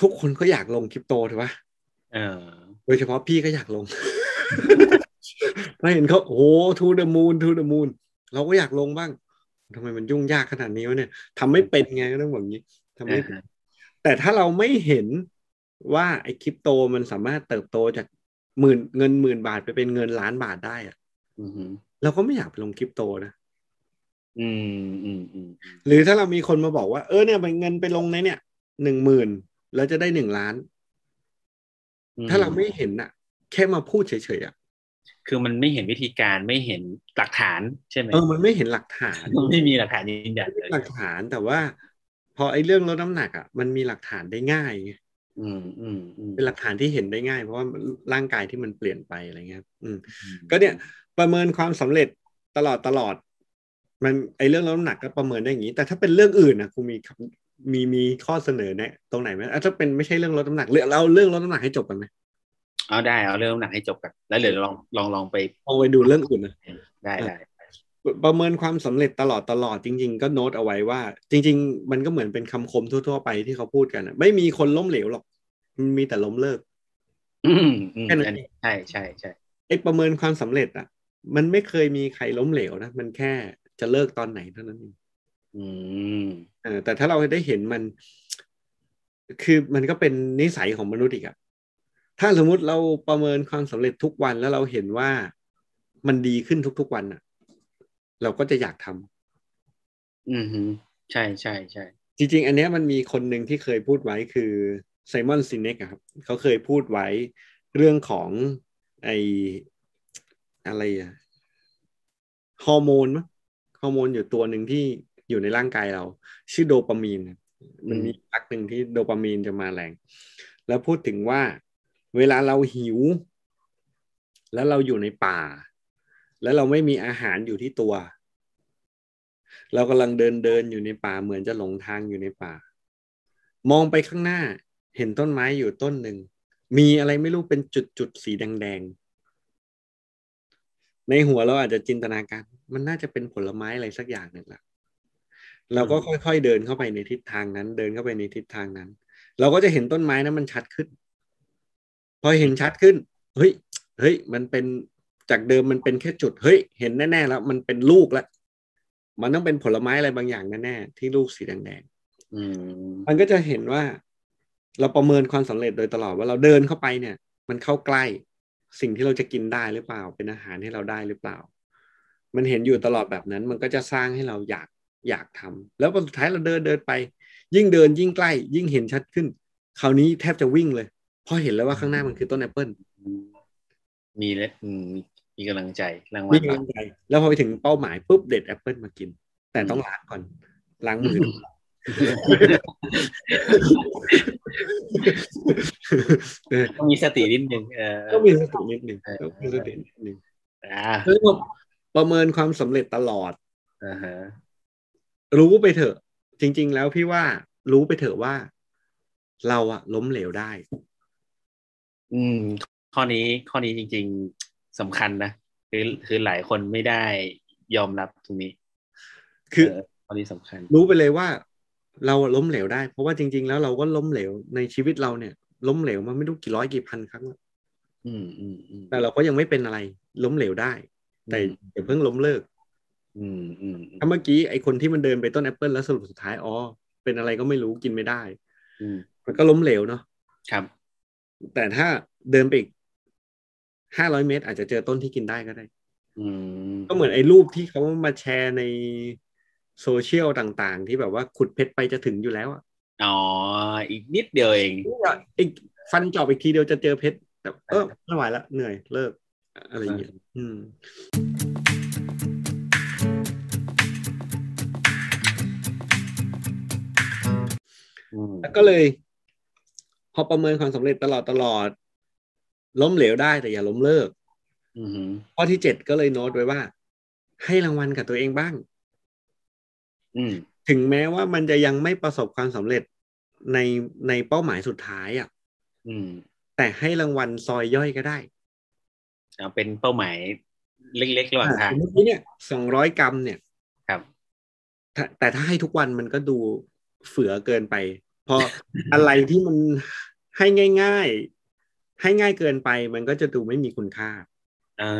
ทุกคนก็อยากลงคริปโตถูกปะเออโดยเฉพาะพี่ก็อยากลงพอเห็นเขาโอ้ทูเดอะมูนทูเดอะมูนเราก็อยากลงบ้างทำไมมันยุ่งยากขนาดนี้วะเนี่ยทำไม่เป็นไงก็ต้องบอกอย่างนี้ทำไม่เป็นแต่ถ้าเราไม่เห็นว่าไอ้คริปโตมันสามารถเติบโตจาก หมื่นเงินหมื่นบาทไปเป็นเงินล้านบาทได้อะอืมอืมเราก็ไม่อยากไปลงคริปโตนะอืมอืมอืมหรือถ้าเรามีคนมาบอกว่าเออเนี่ยเป็นเงินไปลงในเนี่ยหนึ่งหมื่นแล้วจะได้หนึ่งล้าน ถ้าเราไม่เห็นอะแค่มาพูดเฉยๆอะคือมันไม่เห็นวิธีการไม่เห็นหลักฐานใช่ไหมเออมันไม่เห็นหลักฐานมันไม่มีหลักฐานยืนยันเลยหลักฐานแต่ว่า พอไอ้เรื่องลดน้ำหนักอะมันมีหลักฐานได้ง่ายไง อืมอืมอืมเป็นหลักฐานที่เห็นได้ง่าย เพราะว่าร่างกายที่มันเปลี่ยนไปอะไรเงี้ยครับอืมก็เนี่ยประเมินความสำเร็จตลอดตลอด มันไอเรื่องลดน้ำหนักก็ประเมินได้อย่างนี้ แต่ถ้าเป็นเรื่องอื่นนะครูมีคำมีมีข้อเสนอแนะ ตรงไหนไหมอะถ้าเป็นไม่ใช่เรื่องลดน้ำหนักเรื่องเราเรื่องลดน้ำหนักให้จบกันไหมเอาได้เอาเรื่องน้ำหนักให้จบกันแล้วเดี๋ยวลองลองลองไปเอาไปดูเรื่องอื่นนะได้ได้ ประเมินความสำเร็จตลอดตลอดจริง ๆ ก็โน้ตเอาไว้ว่า จริง ๆ มันก็เหมือนเป็นคำคมทั่ว ๆ ไปที่เขาพูดกันอะไม่มีคนล้มเหลวหรอกมันมีแต่ล้มเลิกอืมอืมแค่นั้นอันนี้ใช่ใช่ใช่ไอ้ประเมินความสำเร็จอะ มันไม่เคยมีใครล้มเหลวนะมันแค่จะเลิกตอนไหนเท่านั้นเองอืมเออแต่ถ้าเราได้เห็นมัน คือมันก็เป็นนิสัยของมนุษย์อีกอะถ้าสมมุติเราประเมินความสำเร็จทุกวันแล้วเราเห็นว่ามันดีขึ้นทุกๆวันอะ เราก็จะอยากทำอืมฮึใช่ใช่ใช่จริง ๆ อันเนี้ยมันมีคนหนึ่งที่เคยพูดไว้คือไซมอนซินเนกครับเขาเคยพูดไว้เรื่องของไออะไรอะฮอร์โมนมั้งฮอร์โมนอยู่ตัวหนึ่งที่อยู่ในร่างกายเรา ชื่อโดปามีนครับมันมีพักหนึ่งที่โดปามีนจะมาแรง แล้วพูดถึงว่าเวลาเราหิว แล้วเราอยู่ในป่า แล้วเราไม่มีอาหารอยู่ที่ตัว เรากำลังเดินเดินอยู่ในป่าเหมือนจะหลงทางอยู่ในป่า มองไปข้างหน้า เห็นต้นไม้อยู่ต้นหนึ่ง มีอะไรไม่รู้เป็นจุดๆสีแดงๆ ในหัวเราอาจจะจินตนาการ มันน่าจะเป็นผลไม้อะไรสักอย่างหนึ่งละเราก็ค่อยๆเดินเข้าไปในทิศทางนั้น เดินเข้าไปในทิศทางนั้น เราก็จะเห็นต้นไม้นั้นมันชัดขึ้น พอเห็นชัดขึ้น เฮ้ย เฮ้ย มันเป็น จากเดิมมันเป็นแค่จุดเฮ้ย เห็นแน่ๆแล้ว มันเป็นลูกแล้วมันต้องเป็นผลไม้อะไรบางอย่างแน่ๆที่ลูกสีแดงอืมๆมันก็จะเห็นว่า เราประเมินความสำเร็จโดยตลอดว่าเราเดินเข้าไปเนี่ย มันเข้าใกล้สิ่งที่เราจะกินได้หรือเปล่า เป็นอาหารให้เราได้หรือเปล่า มันเห็นอยู่ตลอดแบบนั้น มันก็จะสร้างให้เราอยากอยากทำแล้วพอสุดท้ายเราเดินเดินไป ยิ่งเดินยิ่งใกล้ ยิ่งเห็นชัดขึ้น คราวนี้แทบจะวิ่งเลยเพราะเห็นแล้วว่าข้างหน้ามันคือต้นแอปเปิลมีเลยอื มมีกำลังใจรางวัมีลกำลังใจ แล้วพอไปถึงเป้าหมายปุ๊บเด็ดแอปเปิลมากิน แต่ต้องล้างก่อนล้างมือเออต้องมีสตินิดนึงเออก็มีสตินิดหนึ่งต้องมีสตินิดหนึ่งอ่าแล้วก็ประเมินความสำเร็จตลอดอ่าฮะรู้ไปเถอะ จริง ๆ แล้วพี่ว่ารู้ไปเถอะว่า เราอะล้มเหลวได้ อืม ข้อนี้ข้อนี้จริง ๆ สำคัญนะคือคือหลายคนไม่ได้ยอมรับตรงนี้ คือเข้อนี้สำคัญ รู้ไปเลยว่า เราอะล้มเหลวได้ เพราะว่าจริง ๆ แล้วเราก็ล้มเหลวในชีวิตเราเนี่ย ล้มเหลวมาไม่รู้กี่ร้อยกี่พันครั้งแล้วอืมอืมอืมแต่เราก็ยังไม่เป็นอะไร ล้มเหลวได้ แต่อย่าเพิ่งล้มเลิกอืมอืมอืมถ้าเมื่อกี้ไอคนที่มันเดินไปต้นแอปเปิลแล้วสรุปสุดท้ายอ๋อเป็นอะไรก็ไม่รู้กินไม่ได้ อืมมันก็ล้มเหลวเนาะครับ แต่ถ้าเดินไปอีก ห้าร้อยเมตร อาจจะเจอต้นที่กินได้ก็ได้อืมก็เหมือนไอ้รูปที่เขามาแชร์ในโซเชียลต่างๆ ที่แบบว่าขุดเพชรไปจะถึงอยู่แล้วอะอ๋อ อีกนิดเดียวเองอีกฟันจอบอีกทีเดียวจะเจอเพชรแต่เออไม่ไหวละเหนื่อยเลิก อะไรอย่างเงี้ยอืมอืมแล้วก็เลย พอประเมินความสำเร็จตลอดตลอด ล้มเหลวได้แต่อย่าล้มเลิกอืมข้อที่เจ็ดก็เลยโน้ตไว้ว่า ให้รางวัลกับตัวเองบ้างอืมถึงแม้ว่ามันจะยังไม่ประสบความสำเร็จในในเป้าหมายสุดท้ายอะอืมแต่ให้รางวัลซอยย่อยก็ได้เอาเป็นเป้าหมายเล็กๆระหว่างทางเมื่อกี้เนี่ยสองร้อยกรัมเนี่ยครับถ้าแต่ถ้าให้ทุกวันมันก็ดูเฝือเกินไป พออะไรที่มันให้ง่ายๆ ให้ง่ายเกินไปมันก็จะดูไม่มีคุณค่าอ่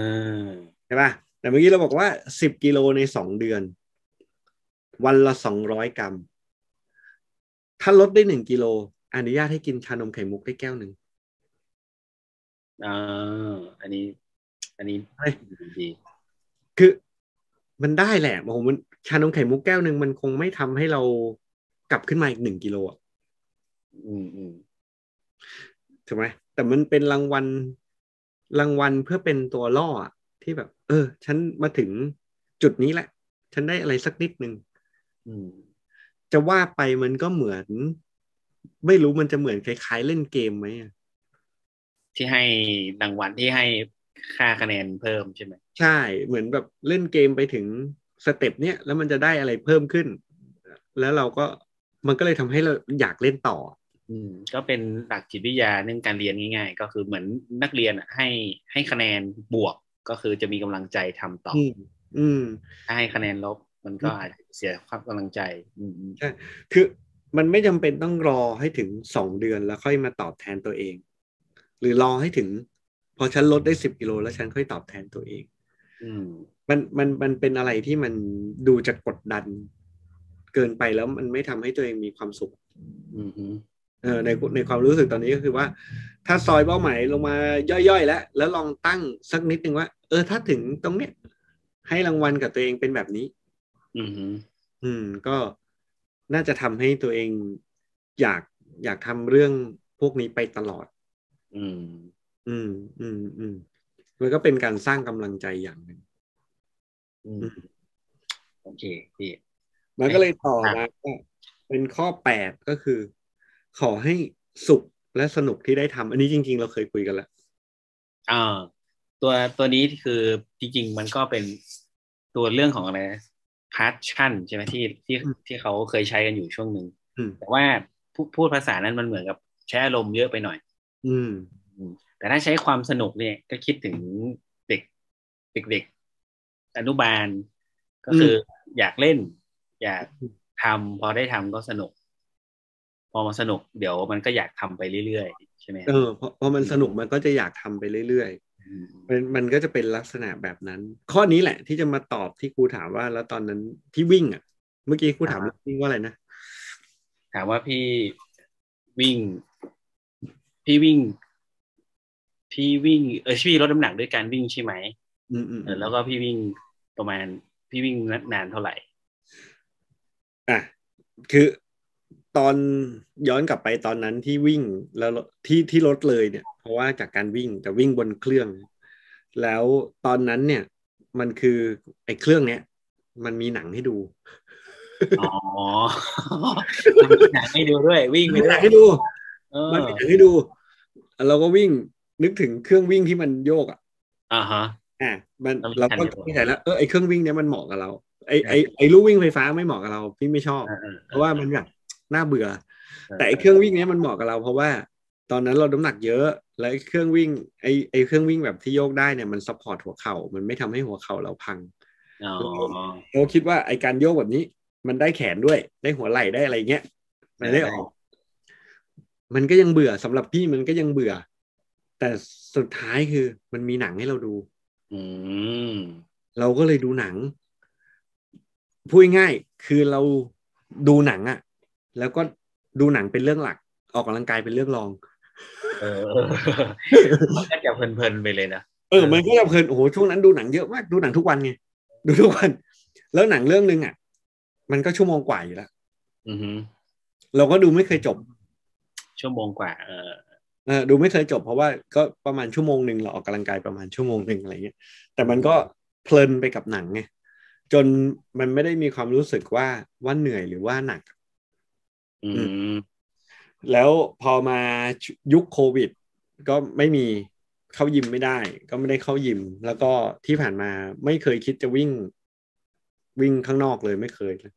าใช่ป่ะแต่เมื่อกี้เราบอกว่าสิบกิโลในสองเดือน วันละสองร้อยกรัม ถ้าลดได้หนึ่งกิโลอนุญาตให้กินชานมไข่มุกได้แก้วหนึ่งอ่าอันนี้ อันนี้เฮ้ยดีคือมันได้แหละโอ้โหมันชานมไข่มุกแก้วหนึ่งมันคงไม่ทำให้เรากลับขึ้นมาอีกหนึ่งกิโลอะอืมอืมถูกไหม แต่มันเป็นรางวัลรางวัลเพื่อเป็นตัวล่ออะที่แบบ เออ ฉันมาถึงจุดนี้แหละ ฉันได้อะไรสักนิดหนึ่งอืมจะว่าไปมันก็เหมือน ไม่รู้มันจะเหมือนคล้ายๆ เล่นเกมไหมอะที่ให้รางวัลที่ให้ค่าคะแนนเพิ่มใช่ไหมใช่เหมือนแบบเล่นเกมไปถึงสเต็ปเนี้ยแล้วมันจะได้อะไรเพิ่มขึ้น แล้วเราก็มันก็เลยทำให้เราอยากเล่นต่อ อืมก็เป็นหลักจิตวิทยาเรื่องการเรียนง่าย ๆ ก็คือเหมือนนักเรียนอะให้ให้คะแนนบวกก็คือจะมีกำลังใจทำต่ออืมอืมถ้าให้คะแนนลบมันก็อาจจะเสียความกำลังใจ อืมอืมคือมันไม่จำเป็นต้องรอให้ถึงสองเดือนแล้วค่อยมาตอบแทนตัวเอง หรือรอให้ถึง พอฉันลดได้สิบกิโลแล้วฉันค่อยตอบแทนตัวเอง อืมมันมันมันเป็นอะไรที่มันดูจะกดดัน เกินไปแล้วมันไม่ทำให้ตัวเองมีความสุข อืมอืม เออในในความรู้สึกตอนนี้ก็คือว่า ถ้าซอยเป้าหมายลงมาย่อยๆ แล้ว แล้วลองตั้งสักนิดนึงว่า เออถ้าถึงตรงเนี้ยให้รางวัลกับตัวเองเป็นแบบนี้ อืมอืมอืมก็น่าจะทำให้ตัวเองอยากอยากทำเรื่องพวกนี้ไปตลอด อืม อืม อืม อืม มันก็เป็นการสร้างกำลังใจอย่างหนึ่งอืมโอเคพี่ มันก็เลยต่อมาก็เป็นข้อแปดก็คือ ขอให้สุขและสนุกที่ได้ทำอันนี้จริง ๆ เราเคยคุยกันแล้วอ่า ตัวตัวนี้คือจริง ๆ มันก็เป็นตัวเรื่องของอะไรพาร์ชั่นใช่ไหมที่ที่อืมที่เขาเคยใช้กันอยู่ช่วงหนึ่งอืมแต่ว่าพูพูดภาษานั้นมันเหมือนกับใช้อารมณ์เยอะไปหน่อยอืมอืม แต่ถ้าใช้ความสนุกเนี่ยก็คิดถึงเด็กเด็กๆอนุบาล ก็คือออยากเล่น อยากทำพอได้ทำก็สนุกพ อมาสนุกเดี๋ยวมันก็อยากทำไปเรื่อยๆใช่ไหมเออพอพอมันสนุกมันก็จะอยากทำไปเรื่อยมๆมันมันก็จะเป็นลักษณะแบบนั้น ข้อนี้แหละ ที่จะมาตอบที่ครูถามว่าแล้วตอนนั้นที่วิ่งอะ เมื่อกี้ครูถามวิ่งว่าอะไรนะถามว่าพี่วิ่ง พี่วิ่ง พี่วิ่ง เออพี่ลดน้ำหนักด้วยการวิ่งใช่ไหมอืมอืมเออแล้วก็พี่วิ่งประมาณ พี่วิ่งนานเท่าไหร่อะคือ ตอนย้อนกลับไปตอนนั้นที่วิ่งแล้วที่ที่ลดเลยเนี่ย เพราะว่าจากการวิ่งแต่วิ่งบนเครื่อง แล้วตอนนั้นเนี่ย มันคือไอ้เครื่องเนี้ยมันมีหนังให้ดูอ๋อมันมีหนังให้ดูด้วย วิ่งไปมีด้หวนัยงให้ดูเอมันอมีหนังให้ดู เราก็วิ่งนึกถึงเครื่องวิ่งที่มันโยกอะอ่าฮะอะมันแล้วมีเราก็แผ่นให้ดูคิดแต่แล้วเออไอเครื่องวิ่งเนี้ยมันเหมาะกับเราไอไอไอลู่วิ่งไฟฟ้าไม่เหมาะกับเราพี่ไม่ชอบเออเออเพราะว่ามันแบบ น่าเบื่อ แต่ไอเครื่องวิ่งเนี้ยมันเหมาะกับเราเพราะว่า ตอนนั้นเราน้ำหนักเยอะ แล้วไอ้เครื่องวิ่งไอไอเครื่องวิ่งแบบที่โยกได้เนี่ยมัน support หัวเข่ามันไม่ทำให้หัวเข่าเราพังอ๋อเราคิดว่าไอการโยกแบบนี้ มันได้แขนด้วยได้หัวไหล่ได้อะไรเงี้ยมันได้ออก มันก็ยังเบื่อสำหรับพี่มันก็ยังเบื่อ แต่สุดท้ายคือมันมีหนังให้เราดู อืมเราก็เลยดูหนังพูดง่ายๆคือเราดูหนังอะ แล้วก็ดูหนังเป็นเรื่องหลัก ออกกำลังกายเป็นเรื่องรอง เออมันก็จะเพลินๆไปเลยนะเออมันก็จะเพลินโอ้โหช่วงนั้นดูหนังเยอะมากดูหนังทุกวันไงดูทุกวัน แล้วหนังเรื่องนึงอะมันก็ชั่วโมงกว่าอยู่แล้วอือฮึเราก็ดูไม่เคยจบ ชั่วโมงกว่า เออเออดูไม่เคยจบเพราะว่าก็ประมาณชั่วโมงหนึ่งเราออกกำลังกายประมาณชั่วโมงหนึ่งอะไรเงี้ยแต่มันก็เพลินไปกับหนังไงจนมันไม่ได้มีความรู้สึกว่าว่าเหนื่อยหรือว่าหนักอืม แล้วพอมายุคโควิด ก็ไม่มีเข้ายิมไม่ได้ ก็ไม่ได้เข้ายิม แล้วก็ที่ผ่านมาไม่เคยคิดจะวิ่งวิ่งข้างนอกเลยไม่เคยเลย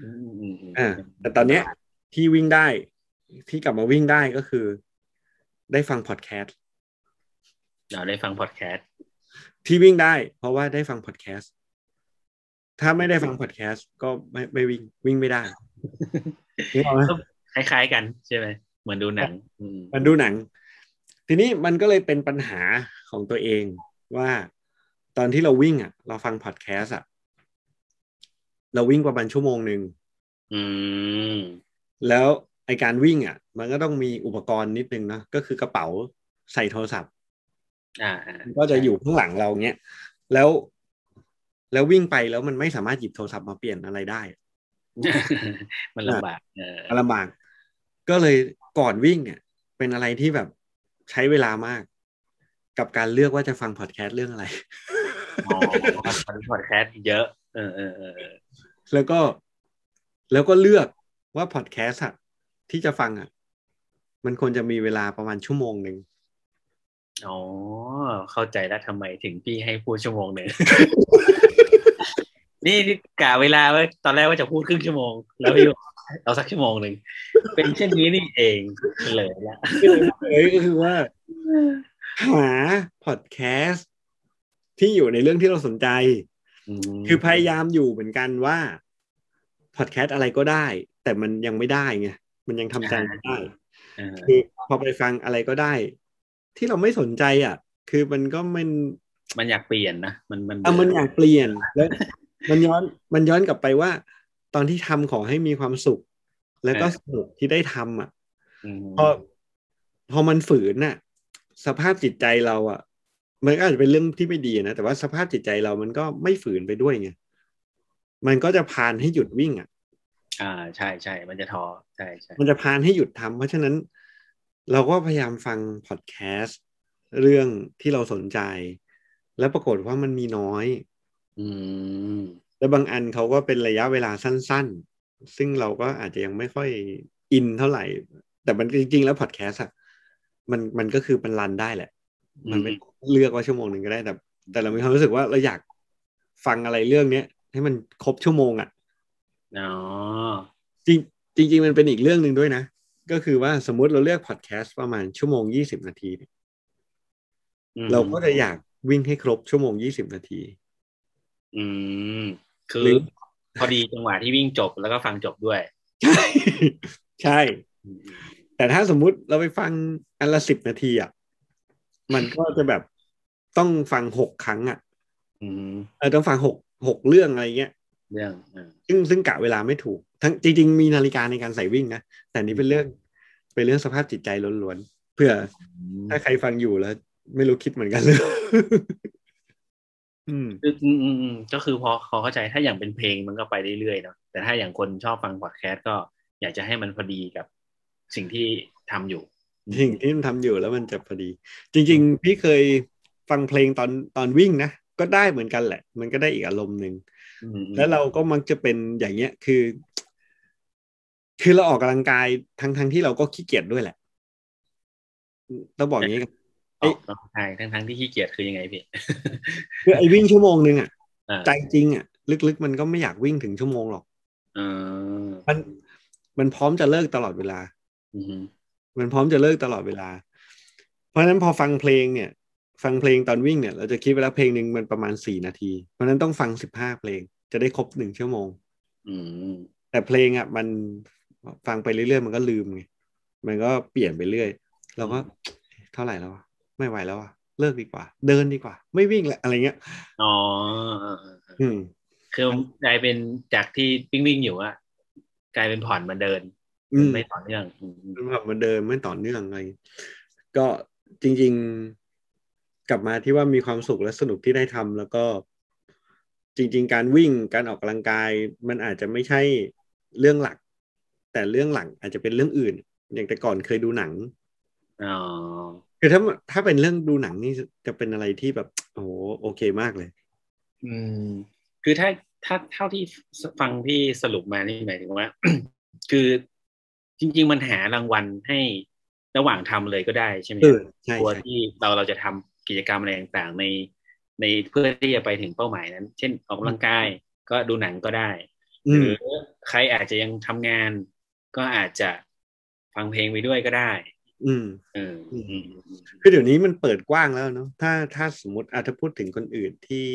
อืมอืมอืมอ่าแต่ตอนเนี้ยที่วิ่งได้ที่กลับมาวิ่งได้ก็คือ ได้ฟังพอดแคสต์เราได้ฟังพอดแคสต์ที่วิ่งได้ เพราะว่าได้ฟังพอดแคสต์ถ้าไม่ได้ฟังพอดแคสต์ก็ไม่ไม่วิ่งวิ่งไม่ได้นึกออกไหม คล้ายๆกันใช่ไหมเหมือนดูหนังอืมมันดูหนัง ทีนี้มันก็เลยเป็นปัญหาของตัวเองว่าตอนที่เราวิ่งอะ เราฟังพอดแคสต์อะ เราวิ่งประมาณชั่วโมงหนึ่งอืมแล้วไอการวิ่งอะ มันก็ต้องมีอุปกรณ์นิดนึงนะก็คือกระเป๋าใส่โทรศัพท์ อ่าอ่าก็จะอยู่ข้างหลังเราเงี้ยแล้วแล้ววิ่งไปแล้วมันไม่สามารถหยิบโทรศัพท์มาเปลี่ยนอะไรได้ มันลำบากเออลำบาก ก็เลยก่อนวิ่งเนี่ย เป็นอะไรที่แบบใช้เวลามาก กับการเลือกว่าจะฟังพอดแคสต์เรื่องอะไรอ๋อฟังพอดแคสต์เยอะเออเออเออเออแล้วก็แล้วก็เลือกว่าพอดแคสต์อะที่จะฟังอะมันควรจะมีเวลาประมาณชั่วโมงหนึ่งอ๋อ เข้าใจแล้วทำไมถึงพี่ให้พูดชั่วโมงหนึ่ง นี่นี่กะเวลาไว้ตอนแรกว่าจะพูดครึ่งชั่วโมง แล้วพี่บอกเอาสักชั่วโมงหนึ่งเป็นเช่นนี้นี่เองเลยละเอ้ยก็คือว่า หาพอดแคสต์ที่อยู่ในเรื่องที่เราสนใจมคือพยายามอยู่เหมือนกันว่าพอดแคสต์อะไรก็ได้ แต่มันยังไม่ได้ไงมันยังทำใจไม่ได้เออคือพอไปฟังอะไรก็ได้ ที่เราไม่สนใจอะ คือมันก็มันมันอยากเปลี่ยนนะมันมันอะมันอยากเปลี่ยนแล้ว มันย้อนมันย้อนกลับไปว่า ตอนที่ทำขอให้มีความสุข แล้วก็สนุกที่ได้ทำอะอืมพอพอมันฝืนน่ะ สภาพจิตใจเราอะ มันก็อาจจะเป็นเรื่องที่ไม่ดีนะแต่ว่าสภาพจิตใจเรามันก็ไม่ฝืนไปด้วยไงมันก็จะพานให้หยุดวิ่งอะ อ่าใช่ใช่มันจะท้อใช่ใช่มันจะพานให้หยุดทำเพราะฉะนั้น เราก็พยายามฟังพอดแคสต์เรื่องที่เราสนใจ แล้วปรากฏว่ามันมีน้อย อืมแล้วบางอันเขาก็เป็นระยะเวลาสั้น ๆ ซึ่งเราก็อาจจะยังไม่ค่อยอินเท่าไหร่ แต่มันจริง ๆ แล้วพอดแคสต์อะมันมันก็คือมันรันได้แหละ มันไม่เลือกว่าชั่วโมงหนึ่งก็ได้แต่ แต่เรามีความรู้สึกว่าเราอยากฟังอะไรเรื่องเนี้ยให้มันครบชั่วโมงอะอ๋อจริงจริงๆมันเป็นอีกเรื่องหนึ่งด้วยนะ ก็คือว่าสมมุติเราเลือกพอดแคสต์ประมาณชั่วโมงยี่สิบนาทีเนี่ยอืมเราก็จะอยากวิ่งให้ครบชั่วโมงยี่สิบนาที อืมคือหรือพอดีจังหวะที่วิ่งจบแล้วก็ฟังจบด้วย ใช่ ใช่ แต่ถ้าสมมุติเราไปฟังอันละสิบนาทีอะมันก็จะแบบต้องฟังหกครั้งอะอืมเออต้องฟังหกหกเรื่องอะไรเงี้ยเรื่องอ่าซึ่งซึ่งกะเวลาไม่ถูก ทั้งจริง ๆ มีนาฬิกาในการใส่วิ่งนะแต่นี่เป็นเรื่องเป็นเรื่องสภาพจิตใจล้วนๆเพื่อ ถ้าใครฟังอยู่แล้ว ไม่รู้คิดเหมือนกันเลย อืมคืออืมอืมอืมก็คือพอเขาเข้าใจถ้าอย่างเป็นเพลงมันก็ไปเรื่อยๆเนาะแต่ถ้าอย่างคนชอบฟังพอดแคสต์ก็อยากจะให้มันพอดีกับสิ่งที่ทำอยู่ สิ่งที่มันทำอยู่แล้วมันจะพอดี จริง ๆ พี่เคยฟังเพลงตอนตอนวิ่งนะก็ได้เหมือนกันแหละ มันก็ได้อีกอารมณ์หนึ่งอืมอืมแล้วเราก็มักจะเป็นอย่างเงี้ยคือ คือเราออกกำลังกายทั้งทั้งที่เราก็ขี้เกียจด้วยแหละต้องบอกอย่างนี้ กันออกกำลังกายทั้งๆที่ขี้เกียจคือยังไงพี่คือไอ้วิ่งชั่วโมงนึงอะอ่าใจจริงอะลึกๆมันก็ไม่อยากวิ่งถึงชั่วโมงหรอกเออมันมันพร้อมจะเลิกตลอดเวลาอืมมันพร้อมจะเลิกตลอดเวลา เพราะฉะนั้นพอฟังเพลงเนี่ย ฟังเพลงตอนวิ่งเนี่ยเราจะคิดเวลาเพลงหนึ่งมันประมาณสี่นาที เพราะฉะนั้นต้องฟังสิบห้าเพลง จะได้ครบหนึ่งชั่วโมงอืมแต่เพลงอะ มันฟังไปเรื่อยๆมันก็ลืมไงมันก็เปลี่ยนไปเรื่อยเราก็เท่าไหร่แล้ววะ ไม่ไหวแล้วอะเลิกดีกว่า เดินดีกว่า ไม่วิ่งแล้วอะไรเงี้ยอ๋อเออเออเอออืมคือกลายเป็นจากที่วิ่งวิ่งๆอยู่อะกลายเป็นผ่อนมาเดินอืมไม่ต่อเนื่องอืมอืมมันแบบมันเดินไม่ต่อเนื่องอะไรก็จริง ๆ กลับมาที่ว่ามีความสุขและสนุกที่ได้ทำแล้วก็ จริง ๆ การวิ่งการออกกำลังกาย มันอาจจะไม่ใช่เรื่องหลัก แต่เรื่องหลักอาจจะเป็นเรื่องอื่น อย่างแต่ก่อนเคยดูหนังอ๋อ คือถ้าถ้าเป็นเรื่องดูหนังนี่จะเป็นอะไรที่แบบโอ้โหโอเคมากเลย อืม คือถ้าถ้าเท่าที่ฟังพี่สรุปมานี่หมายถึงว่า คือจริง ๆ มันหารางวัลให้ระหว่างทำเลยก็ได้ใช่ไหมเออใช่ตัวใช่ที่เราเราจะทำกิจกรรมอะไรต่างๆ ในในเพื่อที่จะไปถึงเป้าหมายนั้น เช่นออกกำลังกายก็ดูหนังก็ได้อืหมรือใครอาจจะยังทำงาน ก็อาจจะฟังเพลงไปด้วยก็ได้ อืมเอออืมอืมคือเดี๋ยวนี้มันเปิดกว้างแล้วเนาะถ้าถ้าสมมติอาจจะถ้าพูดถึงคนอื่นที่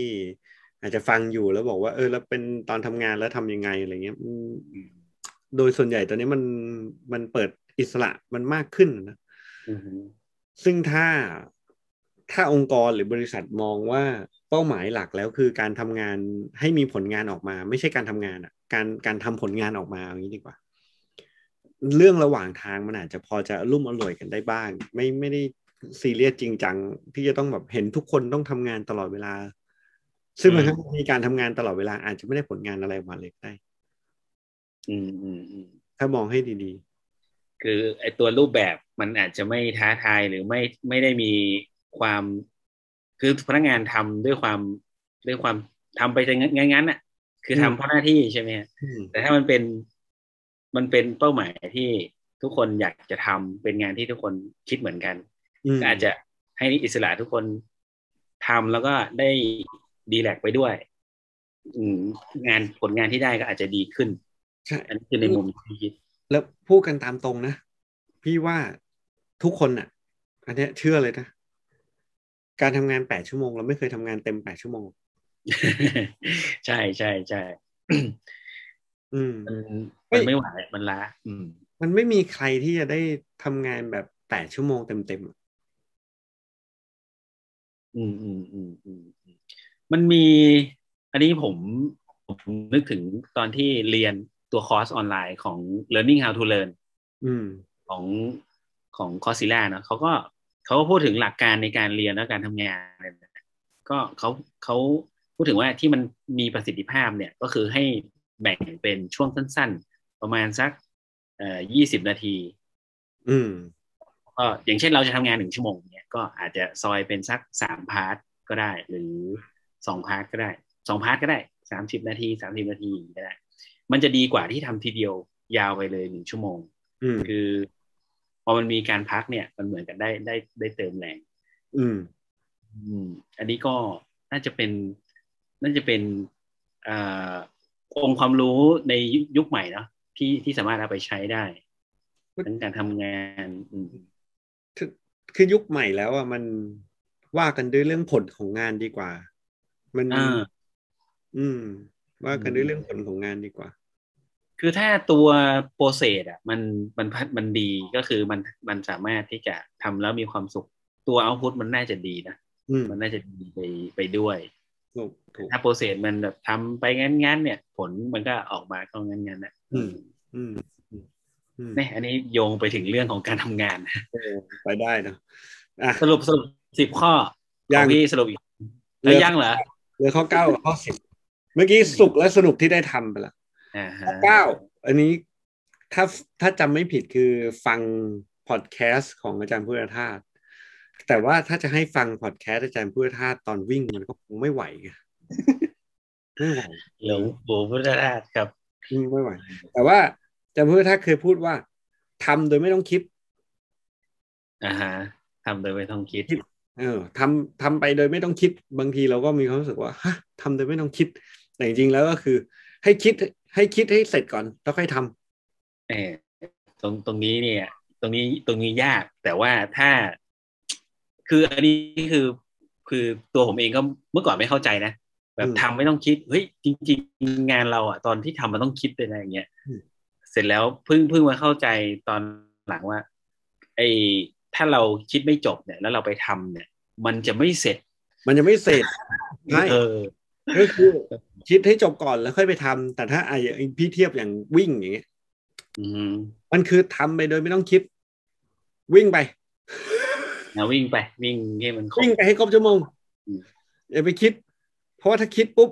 อาจจะฟังอยู่แล้วบอกว่า เออ แล้วเป็นตอนทำงานแล้วทำยังไงอะไรเงี้ยอืมอืมโดยส่วนใหญ่ตอนนี้มันมันเปิดอิสระมันมากขึ้นนะอืมซึ่งถ้าถ้าองค์กรหรือบริษัทมองว่าเป้าหมายหลักแล้วคือการทำงานให้มีผลงานออกมา ไม่ใช่การทำงานอะ การการทำผลงานออกมาอย่างนี้ดีกว่า เรื่องระหว่างทางมันอาจจะพอจะรุ่มอร่วยกันได้บ้าง ไม่ไม่ได้ซีเรียสจริงจังที่จะต้องแบบเห็นทุกคนต้องทำงานตลอดเวลา ซึ่งบางครั้งมีการทำงานตลอดเวลาอาจจะไม่ได้ผลงานอะไรออกมาเลยก็ได้อืมอืมอืมถ้ามองให้ดีคือไอตัวรูปแบบมันอาจจะไม่ท้าทายหรือไม่ไม่ได้มีความคือพนักงานทำด้วยความด้วยความทำไปจะงั้นงั้นๆน่ะ คือทำเพราะหน้าที่ใช่ไหมฮะๆอืมแต่ถ้ามันเป็น มันเป็นเป้าหมายที่ทุกคนอยากจะทำเป็นงานที่ทุกคนคิดเหมือนกันอืมก็อาจจะให้อิสระทุกคนทำแล้วก็ได้ดีแลกไปด้วยอืมงานผลงานที่ได้ก็อาจจะดีขึ้นใช่อันนี้คือในมุมที่คิดแล้วพูดกันตามตรงนะ พี่ว่าทุกคนอะ อันเนี้ยเชื่อเลยนะ การทำงานแปดชั่วโมง เราไม่เคยทำงานเต็มแปดชั่วโมง ใช่ใช่ใช่ อืมมันเฮ้มันยไม่ไหวมันล้าอืม มันไม่มีใครที่จะได้ทำงานแบบแปดชั่วโมงเต็มๆอะอืมอืมอืมอืมอืมมันมี อันนี้ผมผมนึกถึงตอนที่เรียนตัวคอร์สออนไลน์ของ learning how to learn อืม ของของคอสิล่านะเขาก็เขาก็พูดถึงหลักการในการเรียนและการทำงานเนี่ยก็เขาเขาพูดถึงว่าที่มันมีประสิทธิภาพเนี่ยก็คือให้ แบ่งเป็นช่วงสั้น ๆ ประมาณสักเอ่อยี่สิบนาที อืมก็อย่างเช่นเราจะทำงานหนึ่งชั่วโมงเนี่ยก็อาจจะซอยเป็นสักสาม part ก็ได้ หรือสอง part ก็ได้สอง part ก็ได้สามสิบนาทีสามสิบนาทีก็ได้ มันจะดีกว่าที่ทำทีเดียวยาวไปเลยหนึ่งชั่วโมงอืมคือพอมันมีการพักเนี่ย มันเหมือนกันได้ได้ได้เติมแรง อืม อืม อันนี้ก็น่าจะเป็นน่าจะเป็นอ่า องค์ความรู้ในยุคใหม่เนาะที่ที่สามารถเอาไปใช้ได้ทั้งการทำงานอืมคือคือยุคใหม่แล้วอะมันว่ากันด้วยเรื่องผลของงานดีกว่า มันอ่าอืม ว่ากันด้วยเรื่องผลของงานดีกว่า คือถ้าตัวโปรเซสอะ มันมันพัดมันดีก็คือมันมันสามารถที่จะทำแล้วมีความสุข ตัวเอาพุตมันน่าจะดีนะอืมมันน่าจะดีไปไปด้วยถูก ถูกถ้าโปรเซสมันแบบทำไปงั้นๆเนี่ย ผลมันก็ออกมาก็งั้นๆนะอืมอืมอืมอืมเนี่ยอันนี้โยงไปถึงเรื่องของการทำงานเออไปได้เนอะอะสรุปสรุปสิบข้อยังของพี่สรุปอีกเหลืแล้วอยังเหรอเหลือข้อเก้ากับข้อสิบเมื่อกี้สุขและสนุกที่ได้ทำไปแล้วอ่าฮะข้อเก้าอันนี้ถ้าถ้าจำไม่ผิดคือฟังพอดแคสต์ของอาจารย์พุทธทาสแต่ว่าถ้าจะให้ฟังพอดแคสต์อาจารย์พุทธทาสตอนวิ่งมันก็คงไม่ไหว ไงไม่ไหวหลวงปู่พุทธราชครับอืมไม่ไหวแต่ว่าอาจารย์พุทธทาสเคยพูดว่าทำโดยไม่ต้องคิดอ่าฮะทำโดยไม่ต้องคิด เออทำทำไปโดยไม่ต้องคิด บางทีเราก็มีความรู้สึกว่าฮะทำโดยไม่ต้องคิด แต่จริงๆแล้วก็คือ ให้คิดให้คิดให้เสร็จก่อนแล้วค่อยทำเออตรงตรงนี้เนี่ย ตรงนี้ตรงนี้ยาก แต่ว่าถ้า คืออันนี้คือ คือตัวผมเองก็เมื่อก่อนไม่เข้าใจนะ แบบอืมทำไม่ต้องคิดเฮ้ยจริง ๆ งานเราอะตอนที่ทำมันต้องคิดเป็นอะไรอย่างเงี้ยอืมเสร็จแล้วเพิ่งเพิ่งมาเข้าใจตอนหลังว่า ไอ้ถ้าเราคิดไม่จบเนี่ย แล้วเราไปทำเนี่ย มันจะไม่เสร็จ มันยังไม่เสร็จใช่เออก็คือคิดให้จบก่อนแล้วค่อยไปทำแต่ถ้าไอ้อย่างพี่เทียบอย่างวิ่งอย่างเงี้ยอืมมันคือทำไปโดยไม่ต้องคิด วิ่งไปนะวิ่งไปวิ่งให้มันครบวิ่งไปให้ครบชั่วโมงอืมอย่าไปคิด เพราะว่าถ้าคิดปุ๊บ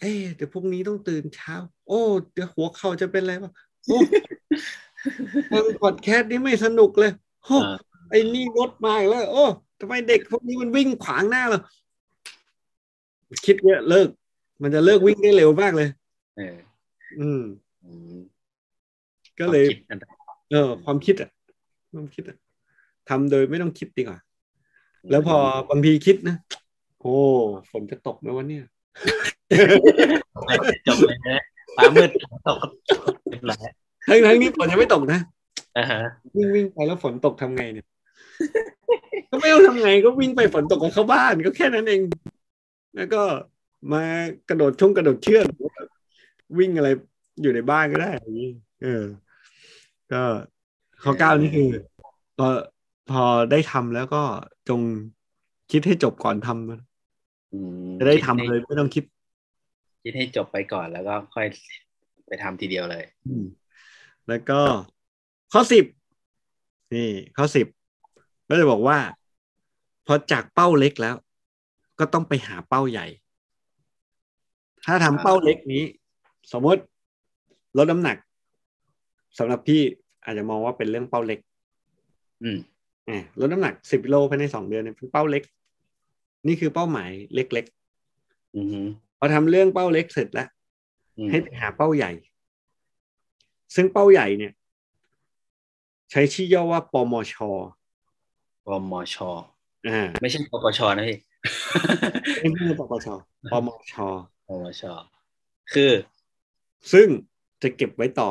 เอ๊ะเดี๋ยวพรุ่งนี้ต้องตื่นเช้า โอ้ เดี๋ยวหัวเข่าจะเป็นอะไรวะโอ้ฟังพอดแคสต์นี่ไม่สนุกเลยโอ้อ่าไอ้นี่รถมาอีกแล้ว โอ้ทำไมเด็กพวกนี้มันวิ่งขวางหน้าเราคิดเยอะเลิก มันจะเลิกวิ่งได้เร็วมากเลย เออ อืมอืมก็เลยความคิดอันตรายเออ ความคิดอะความคิดอะทำโดยไม่ต้องคิดดีกว่า แล้วพอบางทีคิดนะ โอ้ฝนจะตกไหมวันเนี้ยจบเลยนะฟ้ามืดตกเรียบร้อยทั้งทั้งนี้ฝนยังไม่ตกนะอ่าฮะวิ่งวิ่งไปแล้วฝนตกทำไงเนี่ยก็ไม่ต้องทำไงก็วิ่งไปฝนตกก็เข้าบ้านก็แค่นั้นเอง แล้วก็มากระโดดช่วงกระโดดเชือกหรือว่าวิ่งอะไรอยู่ในบ้านก็ได้อย่างนี้เออ ก็ข้อเก้านี่คือพอพอได้ทำแล้วก็จงคิดให้จบก่อนทำนะอืม จะได้ทำเลยไม่ต้องคิด คิดให้จบไปก่อนแล้วก็ค่อยไปทำทีเดียวเลยอืมแล้วก็ข้อสิบนี่ข้อสิบก็จะบอกว่า พอจากเป้าเล็กแล้ว ก็ต้องไปหาเป้าใหญ่ ถ้าทำเป้าเล็กนี้ สมมติลดน้ำหนักสำหรับพี่อาจจะมองว่าเป็นเรื่องเป้าเล็ก อืมอ่าลดน้ำหนักสิบกิโลภายในสองเดือนเนี่ยเป็นเป้าเล็ก นี่คือเป้าหมายเล็กอืมฮึๆพอทำเรื่องเป้าเล็กเสร็จแล้วอืมให้ไปหาเป้าใหญ่ ซึ่งเป้าใหญ่เนี่ย ใช้ชื่อย่อว่าปมชปมชอ่าไม่ใช่ปปชนะพี่ไม่ใช่ปปชปมชปมชคือ ซึ่งจะเก็บไว้ต่อ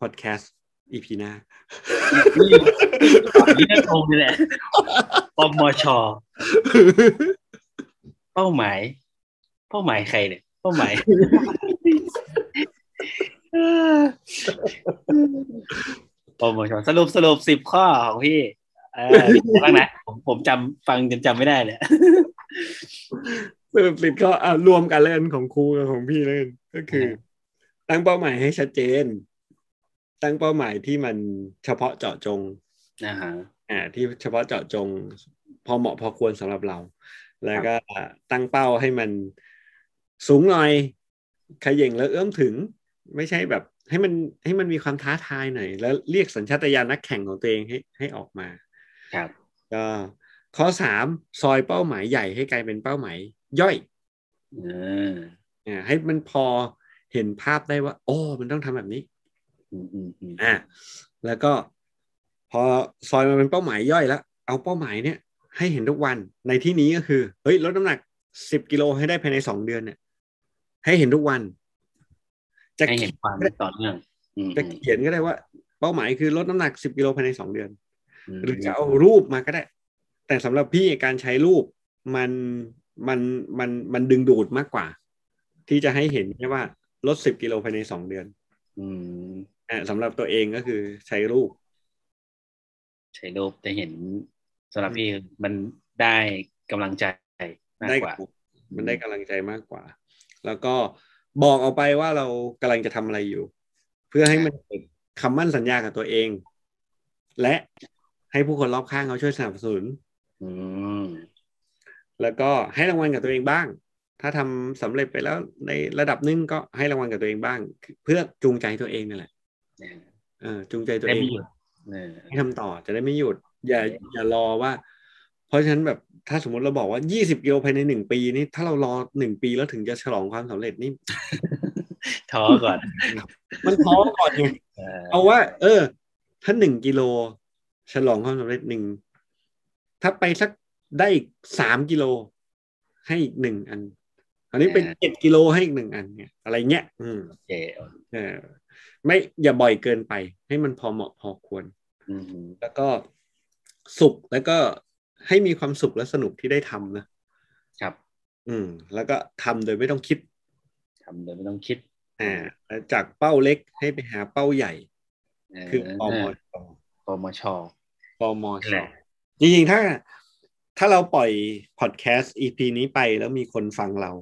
พอดแคสต์ EP หน้านี่ก็ตรงเลยแหละ ปมช เป้าหมาย เป้าหมายใครเนี่ย เป้าหมายปมชสรุปสรุปสิบข้อของพี่ เออบ้างนะผมผมจำฟังจนจำไม่ได้เลยสรุปสิบก็อ่ารวมกันเล่นของครูกับของพี่เล่นก็คือ ตั้งเป้าหมายให้ชัดเจน ตั้งเป้าหมายที่มันเฉพาะเจาะจงนะฮะ อ่าที่เฉพาะเจาะจงพอเหมาะพอควรสำหรับเรา แล้วก็ตั้งเป้าให้มันสูงหน่อยขย่งแล้วเอื้อมถึง ไม่ใช่แบบ ให้มันให้มันมีความท้าทายหน่อย แล้วเรียกสัญชาตญาณนักแข่งของตัวเองให้ให้ออกมา ครับก็ข้อสามซอยเป้าหมายใหญ่ให้กลายเป็นเป้าหมายย่อยเอออ่าให้มันพอเห็นภาพได้ว่า โอ้ มันต้องทำแบบนี้อืมอืมอืมอ่าแล้วก็ พอซอยมาเป็นเป้าหมายย่อยแล้วเอาเป้าหมายเนี่ยให้เห็นทุกวันในที่นี้ก็คือเฮ้ยลดน้ำหนักสิบกิโลให้ได้ภายในสองเดือนเนี่ย ให้เห็นทุกวัน จะให้เห็นความต่อเนื่องอืมจะเขียนก็ได้ว่า เป้าหมายคือลดน้ำหนักสิบกิโลภายในสองเดือนมหรือจะเอารูปมาก็ได้ แต่สำหรับพี่การใช้รูปมันมันมันมันดึงดูดมากกว่า ที่จะให้เห็นแค่ว่าลดสิบกิโลภายในสองเดือน อืมอ่าสำหรับตัวเองก็คือใช้รูป ใช้รูปจะเห็นสำหรับพี่มันได้กำลังใจมากได้กว่า มันได้กำลังใจมากกว่า แล้วก็บอกออกไปว่าเรากำลังจะทำอะไรอยู่ เพื่อให้มันเกิดคำมั่นสัญญากับตัวเอง และให้ผู้คนรอบข้างเขาช่วยสนับสนุนอืมแล้วก็ให้รางวัลกับตัวเองบ้าง ถ้าทำสำเร็จไปแล้วในระดับหนึงก็ให้รางวัลกับตัวเองบ้าง เพื่อจูงใจตัวเองนั่นแหละเนี่ยเออจูงใจตัวได้เองไม่หยุดเออ ให้ทำต่อจะได้ไม่หยุด อย่าอย่ารอว่า เพราะฉะนั้นแบบถ้าสมมติเราบอกว่ายี่สิบกิโลภายในหนึ่งปีนี่ถ้าเรารอหนึ่งปีแล้วถึงจะฉลองความสำเร็จนี่ท้อก่อน มันท้อก่อนไงเออเอาว่า เออ ถ้าหนึ่งกิโลฉลองความสำเร็จหนึ่งถ้าไปสักได้อีกสามกิโลให้อีกหนึ่งอันอันนี้เป็นเจ็ดกิโลให้อีกหนึ่งอันเนี่ยอะไรเงี้ย อืมโอเคเออ ไม่อย่าบ่อยเกินไป ให้มันพอเหมาะพอควรอืมแล้วก็สุขแล้วก็ให้มีความสุขและสนุกที่ได้ทำนะครับ อืม แล้วก็ทำโดยไม่ต้องคิดทำโดยไม่ต้องคิด อ่าแล้วจากเป้าเล็กให้ไปหาเป้าใหญ่เคือปมชปมชปมนั่ชนแหละจริงๆถ้า ถ้าเราปล่อยพอดแคสต์ EP นี้ไปแล้วมีคนฟังเรา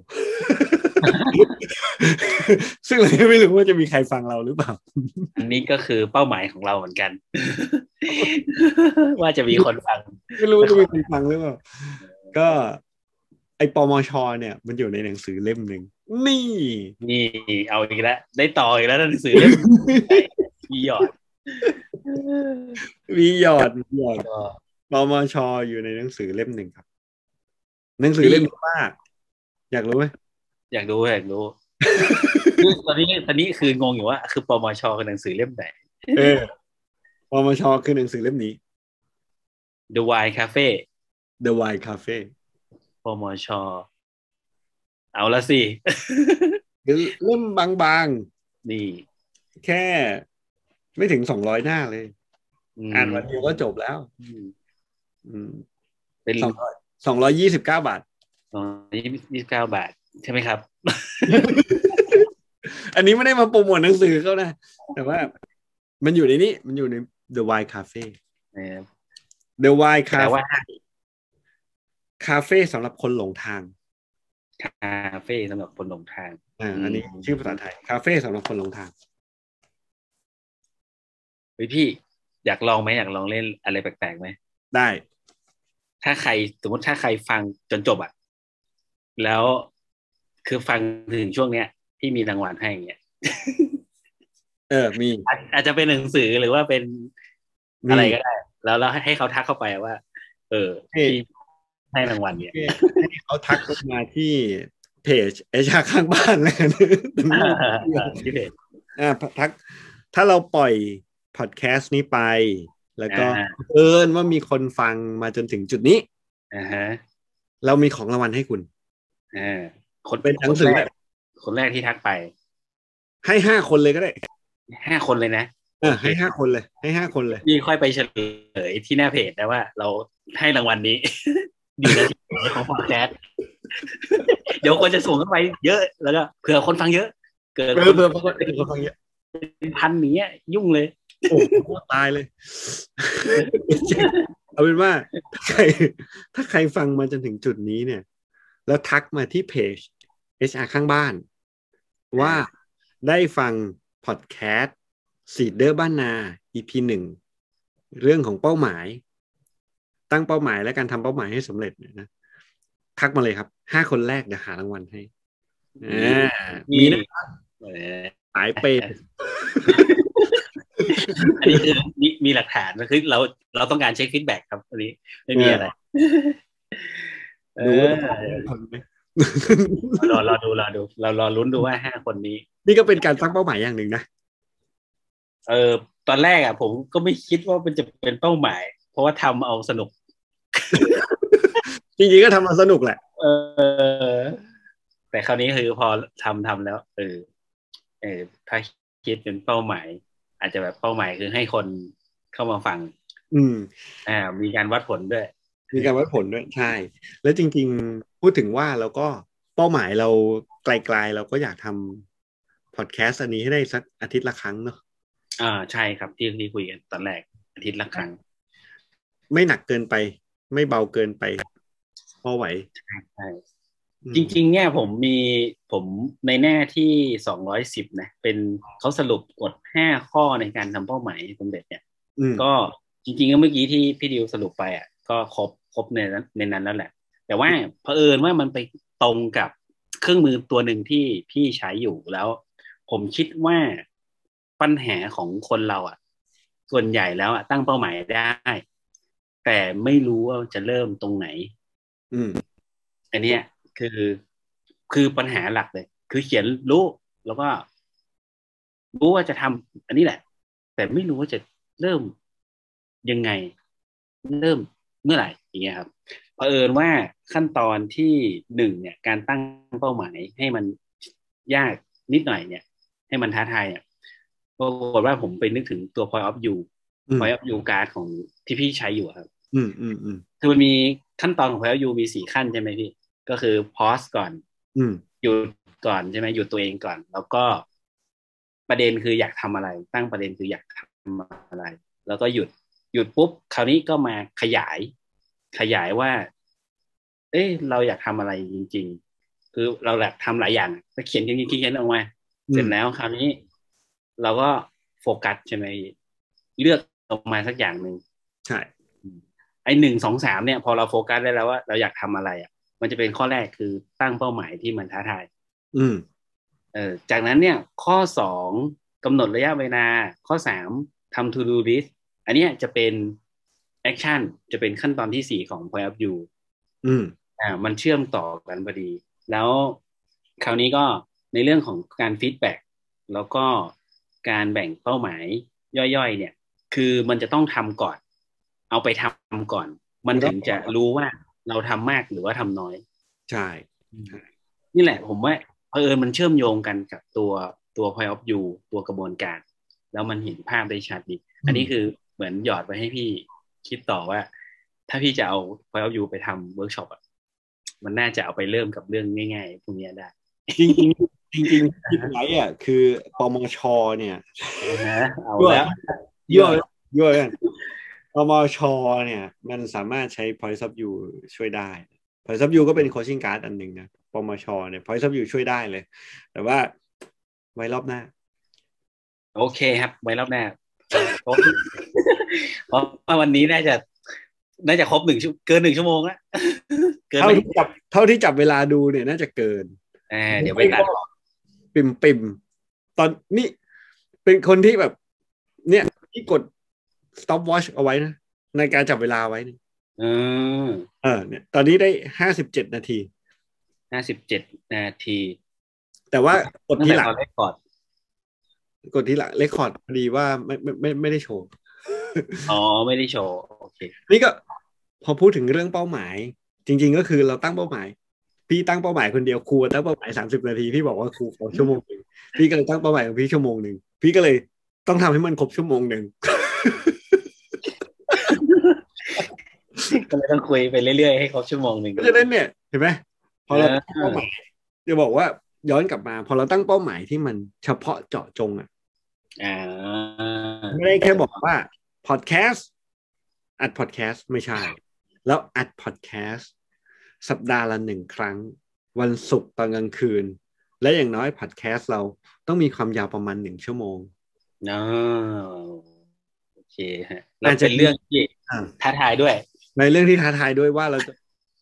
ซึ่งเราไม่รู้ว่าจะมีใครฟังเราหรือเปล่า อันนี้ก็คือเป้าหมายของเราเหมือนกัน ว่าจะมีคนฟัง ไม่รู้ว่าจะมีคนฟังหรือเปล่า ก็ ไอปมช เนี่ย มันอยู่ในหนังสือเล่มหนึ่งนี่นี่เอาอีกแล้วได้ต่ออีกแล้วหนังสือเล่มมีหยอดมีหยอดมีหยอดก็ปมชอยู่ในหนังสือเล่มหนึ่งครับ หนังสือเล่มนี้ว่าอยากรู้ไหม อยากดูอยากดูคือตอนนี้ตอนนี้คืองงอยู่ว่า คือปมชคือหนังสือเล่มไหนเออปมชคือหนังสือเล่มนี้ The Wine Cafe The Wine Cafe ปมชเอาละสิคือเล่มบางนี่ๆแค่ไม่ถึงสองร้อยหน้าเลยมอ่านวันเดียวก็จบแล้วอืมอืมเป็นสองร้อยสองร้อยยี่สิบเก้าบาทสองยี่สิบเก้าบาท ใช่ไหมครับ อันนี้ไม่ได้มาโปรโมทหนังสือเขานะ แต่ว่ามันอยู่ในนี้ มันอยู่ใน The Wine Cafe นะครับ The Wine แต่ว่า Cafe คาเฟ่สำหรับคนหลงทาง คาเฟ่สำหรับคนหลงทาง อ่าอืมอันนี้ชื่อภาษาไทย คาเฟ่สำหรับคนหลงทางเฮ้ยพี่อยากลองไหมอยากลองเล่นอะไรแปลกๆไหมได้ ถ้าใครสมมติถ้าใครฟังจนจบอะแล้ว คือฟังถึงช่วงเนี้ยพี่มีรางวัลให้อย่างเงี้ยเออมีอาจอาจจะเป็นหนังสือหรือว่าเป็นมีอะไรก็ได้ แล้วเราให้เขาทักเข้าไปว่า เออเฮ้ยพี่ให้รางวัลเนี่ยให้เขาทักมาที่เพจเอชาข้างบ้านแล้วกันพี่เพจอ่าทัก ถ้าเราปล่อยพอดแคสต์นี้ไป แล้วก็อ่าเอิญว่ามีคนฟังมาจนถึงจุดนี้อ่าฮะเรามีของรางวัลให้คุณอ่า คนเป็นหนังสือคนแรกคนแรกที่ทักไป ให้ห้าคนเลยก็ได้ห้าคนเลยนะเออให้ห้าคนเลย ให้ห้าคนเลยพี่ค่อยไปเฉลยที่หน้าเพจนะว่า เราให้รางวัลนี้อยู่ในที่ของพอดแคสต์เดี๋ยวคนจะส่งเข้าไปเยอะแล้วก็เผื่อคนฟังเยอะ เกิดเบอร์เบอร์ปรากฏเป็นคนฟังเยอะเป็นพันอย่างเนี้ยยุ่งเลย โอ้โหตายเลย เอาเป็นว่า ถ้าใครถ้าใครฟังมาจนถึงจุดนี้เนี่ย แล้วทักมาที่เพจ HR ข้างบ้าน ว่าได้ฟังพอดแคสต์สีเดอร์บ้านนา EP หนึ่งเรื่องของเป้าหมาย ตั้งเป้าหมายและการทำเป้าหมายให้สำเร็จเนี่ยนะทักมาเลยครับห้าคนแรกเดี๋ยวหารางวัลให้อ่ามีนะเออสายเปย์อันนี้คือมีมีหลักฐานคือเราเราต้องการเช็คฟีดแบ็กครับอันนี้ไม่มีอะไรเอ ดูอว่าคนไหมรอรอดูรอดูเรารอลุ้นดูว่าห้าคนนี้ นี่ก็เป็นการตั้งเป้าหมายอย่างหนึ่งนะเออตอนแรกอะ ผมก็ไม่คิดว่ามันจะเป็นเป้าหมาย เพราะว่าทำเอาสนุก จริงๆก็ทำมาสนุกแหละ เออ แต่คราวนี้คือพอทำทำแล้ว เออ เออถ้าคิดเป็นเป้าหมาย อาจจะแบบเป้าหมายคือให้คนเข้ามาฟัง อืม อ่า มีการวัดผลด้วย มีการวัดผลด้วยใช่ แล้วจริง ๆ พูดถึงว่าเราก็เป้าหมายเราไกลๆเราก็อยากทำพอดแคสต์อันนี้ให้ได้สักอาทิตย์ละครั้งเนาะอ่าใช่ครับที่ที่คุยกันตอนแรกอาทิตย์ละครั้ง ไม่หนักเกินไป ไม่เบาเกินไป พอไหวใช่อืมจริง ๆ เนี่ยผมมีผมในแน่ที่สองร้อยสิบนะ เป็นเขาสรุปกฎห้าข้อในการทำเป้าหมายสำเร็จเนี่ยอืมก็จริงๆก็เมื่อกี้ที่พี่ดิวสรุปไปอะก็ครบ ครบในนั้นในนั้นแล้วแหละ แต่ว่าเผอิญว่ามันไปตรงกับเครื่องมือตัวหนึ่งที่พี่ใช้อยู่แล้ว ผมคิดว่าปัญหาของคนเราอะ ส่วนใหญ่แล้วอะตั้งเป้าหมายได้ แต่ไม่รู้ว่าจะเริ่มตรงไหน อืม อันเนี้ยคือคือปัญหาหลักเลย คือเขียนรู้แล้วก็ รู้ว่าจะทำอันนี้แหละ แต่ไม่รู้ว่าจะเริ่มยังไง เริ่ม เมื่อไหร่อย่างเงี้ยครับเผอิญว่าขั้นตอนที่หนึ่งเนี่ยการตั้งเป้าหมายให้มันยากนิดหน่อยเนี่ย ให้มันท้าทายเนี่ยปรากฏว่าผมไปนึกถึงตัว point of view อืม point of view card ของที่พี่ใช้อยู่อะครับ อืมอืมอืมคือมันมีขั้นตอนของ point of view มีสี่ขั้นใช่ไหมพี่ ก็คือ pause ก่อน อืมหยุดก่อนใช่ไหมหยุดตัวเองก่อน แล้วก็ประเด็นคืออยากทำอะไร ตั้งประเด็นคืออยากทำอะไร แล้วก็หยุด หยุดปุ๊บคราวนี้ก็มาขยาย ขยายว่า เอ้ยเราอยากทำอะไรจริง ๆ คือเราอยากทำหลายอย่างก็เขียนเขียนเขียนเขียนออกมาเสร็จแล้วคราวนี้ เราก็โฟกัสใช่ไหมเลือกออกมาสักอย่างหนึ่งใช่ไอ้หนึ่งสองสามเนี่ย พอเราโฟกัสได้แล้วว่าเราอยากทำอะไรอะ มันจะเป็นข้อแรกคือตั้งเป้าหมายที่มันท้าทาย อืมเออจากนั้นเนี่ย ข้อสองกำหนดระยะเวลาข้อสามทำ to do list อันเนี้ยจะเป็น action จะเป็นขั้นตอนที่สี่ของ point of view อืมอ่ามันเชื่อมต่อกันพอดี แล้วคราวนี้ก็ในเรื่องของการฟีดแบ็กแล้วก็การแบ่งเป้าหมายย่อยๆ เนี่ย คือมันจะต้องทำก่อน เอาไปทำก่อน มันถึงจะรู้ว่าเราทำมากหรือว่าทำน้อย ใช่ นี่แหละผมว่าเผอิญมันเชื่อมโยงกันกับตัวตัว point of view ตัวกระบวนการ แล้วมันเห็นภาพได้ชัดดี อันนี้คือ เหมือนหยอดไปให้พี่คิดต่อว่า ถ้าพี่จะเอา point of view ไปทำเวิร์กช็อปอะมันน่าจะเอาไปเริ่มกับเรื่องง่ายๆพวกเนี้ยได้ จริงจริงๆจริงๆคิดไว้อะคือปมชเนี่ยนะเอายั่วแล้วยั่วยั่วกันปมชเนี่ย มันสามารถใช้ point of view ช่วยได้ point of view ก็เป็น coaching card อันหนึ่งนะปมชเนี่ย point of view ช่วยได้เลย แต่ว่าไว้รอบหน้า โอเคครับ ไว้รอบหน้า เพราะเพราะว่าวันนี้น่าจะน่าจะครบหนึ่งชั่วเกินหนึ่งชั่วโมงแล้วเกินเท่าไหมที่จับเท่าที่จับเวลาดูเนี่ยน่าจะเกินอ่าเดี๋ยวไปตัดปิ่มปิ่มตอนนี้เป็นคนที่แบบ เนี่ยที่กด stop watch เอาไว้นะในการจับเวลาไว้นะเออเออเนี่ย ตอนนี้ได้ห้าสิบเจ็ดนาทีห้าสิบเจ็ดนาที แต่ว่ากดตั้งที่แต่หลังตอนแรกก่อนกดที่หลังเลคคอร์ดพอดีว่าไม่ไม่ไม่ไม่ได้โชว์ อ๋อไม่ได้โชว์โอเคนี่ก็พอพูดถึงเรื่องเป้าหมาย จริง ๆ ก็คือเราตั้งเป้าหมาย พี่ตั้งเป้าหมายคนเดียวครูตั้งเป้าหมายสามสิบนาทีพี่บอกว่าครูขอชั่วโมงหนึ่งพี่ก็เลยตั้งเป้าหมายของพี่ชั่วโมงหนึ่งพี่ก็เลยต้องทำให้มันครบชั่วโมงหนึ่งก็เลยต้องคุยไปเรื่อยๆให้ครบชั่วโมงหนึ่งเพราะฉะนั้นเนี่ยเห็นไหมพอเราเออตั้งเป้าหมายจะบอกว่าย้อนกลับมา พอเราตั้งเป้าหมายที่มันเฉพาะเจาะจงอะอ่าไม่ได้แค่บอกว่า พอดแคสต์อัดพอดแคสต์ไม่ใช่ แล้วอัดพอดแคสต์สัปดาห์ละหนึ่งครั้ง วันศุกร์ตอนกลางคืน และอย่างน้อยพอดแคสต์เราต้องมีความยาวประมาณหนึ่งชั่วโมงอ๋อโอเคฮะแล้วเป็นเรื่องที่อ่าท้าทายด้วย ในเรื่องที่ท้าทายด้วยว่าเราจะ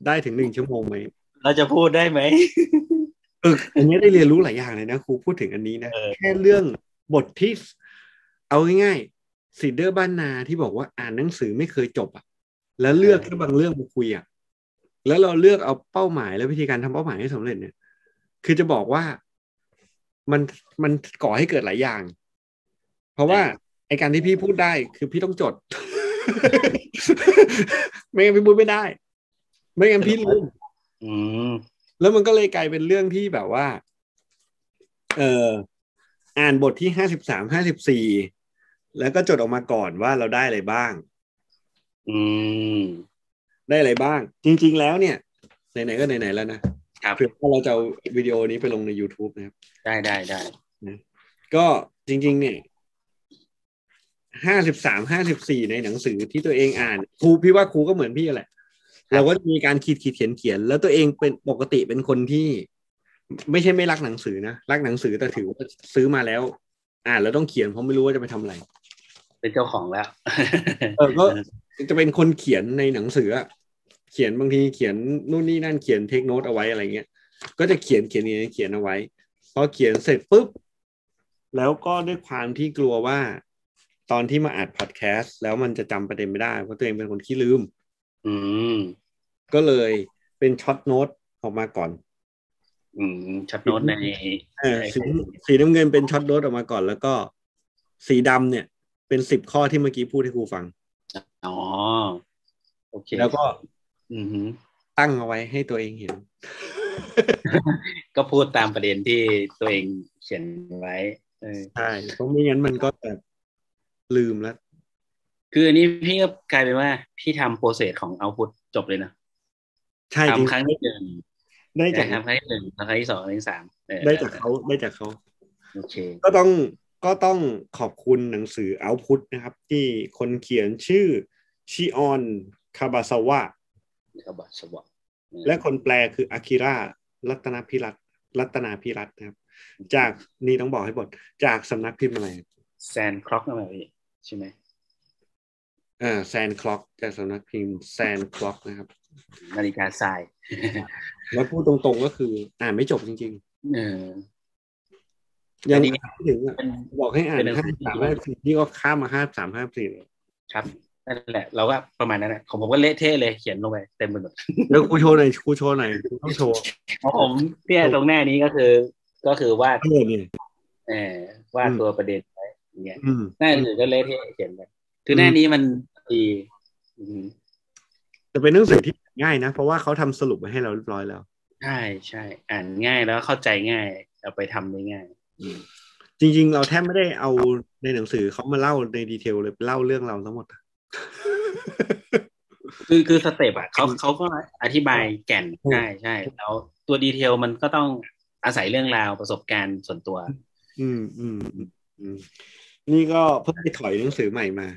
ได้ถึงหนึ่งชั่วโมงไหมเราจะพูดได้ไหมเอออันนี้ได้เรียนรู้หลายอย่างเลยนะครูพูดถึงอันนี้นะเออแค่เรื่องบทที่เอาง่ายๆ สีเดอร์บ้านนาที่บอกว่าอ่านหนังสือไม่เคยจบอะ แล้วเลือกแค่บางเรื่องมาคุยอะแล้วเราเลือกเอาเป้าหมายและวิธีการทำเป้าหมายให้สำเร็จเนี่ย คือจะบอกว่ามันมันก่อให้เกิดหลายอย่าง เพราะว่าไอการที่พี่พูดได้คือพี่ต้องจด ไม่งั้นพี่พูดไม่ได้ ไม่งั้นพี่ลืมอืมแล้วมันก็เลยกลายเป็นเรื่องที่แบบว่า เอออ่านบทที่ห้าสิบสามห้าสิบสี่ แล้วก็จดออกมาก่อนว่าเราได้อะไรบ้าง อืม ได้อะไรบ้าง จริง ๆ แล้วเนี่ยไหนๆก็ไหนๆแล้วนะครับเผื่อว่าเราจะเอาวิดีโอนี้ไปลงใน YouTube นะครับ ได้ได้ได้ก็จริง ๆ เนี่ยห้าสิบสามห้าสิบสี่ในหนังสือที่ตัวเองอ่านครูพี่ว่าครูก็เหมือนพี่แหละ เราก็จะมีการขีดขีดเขียนเขียน แล้วตัวเองเป็นปกติเป็นคนที่ ไม่ใช่ไม่รักหนังสือนะ รักหนังสือแต่ถือว่าซื้อมาแล้ว อ่านแล้วต้องเขียนเพราะไม่รู้ว่าจะไปทำอะไร เป็นเจ้าของแล้ว เออก็จะเป็นคนเขียนในหนังสืออะเขียนบางทีเขียนนู่นนี่นั่นเขียน take note เอาไว้อะไรเงี้ย ก็จะเขียนเขียนเขียนเขียนเอาไว้ พอเขียนเสร็จปุ๊บ แล้วก็ด้วยความที่กลัวว่า ตอนที่มาอัดพอดแคสต์แล้วมันจะจำประเด็นไม่ได้ เพราะตัวเองเป็นคนขี้ลืม อืม ก็เลยเป็น short note ออกมาก่อนอืม short note ในเออสีสีน้ำเงินเป็น short note ออกมาก่อน แล้วก็สีดำเนี่ย เป็นสิบข้อที่เมื่อกี้พูดให้ครูฟัง อ๋อ โอเค แล้วก็ อือฮึตั้งเอาไว้ให้ตัวเองเห็น ก็พูดตามประเด็นที่ตัวเองเขียนไว้เออใช่เพราะไม่งั้นมันก็แบบลืมแล้ว คืออันนี้พี่ก็กลายเป็นว่า พี่ทำโปรเซสของเอาพุทจบเลยนะใช่จริงทำครั้งที่หนึ่งได้จากทำครั้งที่หนึ่งทำครั้งที่สองครั้งที่สามเออได้จากเขาได้จากเขาโอเค ก็ต้อง ก็ต้องขอบคุณหนังสือเอาพุทนะครับ ที่คนเขียนชื่อชิออนคาบาซาวะเขาบอกสบอกและคนแปลคืออากิระรัตนาพิรัตน์รัตนาพิรัตน์นะครับ จากนี่ต้องบอกให้บทจากสำนักพิมพ์อะไรแซนคล็อกอะไรพี่ใช่ไหมอ่าแซนคล็อกจากสำนักพิมพ์แซนคล็อกนะครับ นาฬิกาทรายแล้วพูดตรงๆก็คือ อ่านไม่จบจริงเออๆ ยังอันนี้อ่านไม่ถึงอะเป็นบอกให้อ่านเป็นหนังสืห้าอสามห้าสี่นี่ก็ข้ามมาห้าสามห้าสี่เลยครับนั่นแหละ เราก็ประมาณนั้นแหละของผมก็เละเทะเลยเขียนลงไปเต็มไปหมดแล้วครูโชว์หน่อยครูโชว์หน่อยครูต้องโชว์ของผมเนี่ยตรงหน้านี้ก็คือ ก็คือวาดเออเนี่ยเออวาดอืมตัวประเด็นไว้อย่างเงี้ยอืมหน้าอื่นก็เละเทะเขียนไปคือหน้านี้มันดีอืมแต่เป็นหนังสือที่ง่ายนะ เพราะว่าเขาทำสรุปมาให้เราเรียบร้อยแล้ว ใช่ใช่อ่านง่ายแล้วเข้าใจง่ายเอาไปทำได้ง่าย จริง ๆ เราแทบไม่ได้เอาในหนังสือเขามาเล่าใน detail เลยเล่าเรื่องเราทั้งหมด คือคือสเต็ปอะเขาเขาก็อธิบายแก่นใช่ใช่แล้วตัว detail มันก็ต้องอาศัยเรื่องราวประสบการณ์ส่วนตัว อืมอืมอืมอืมนี่ก็เพิ่งไปถอยหนังสือใหม่มา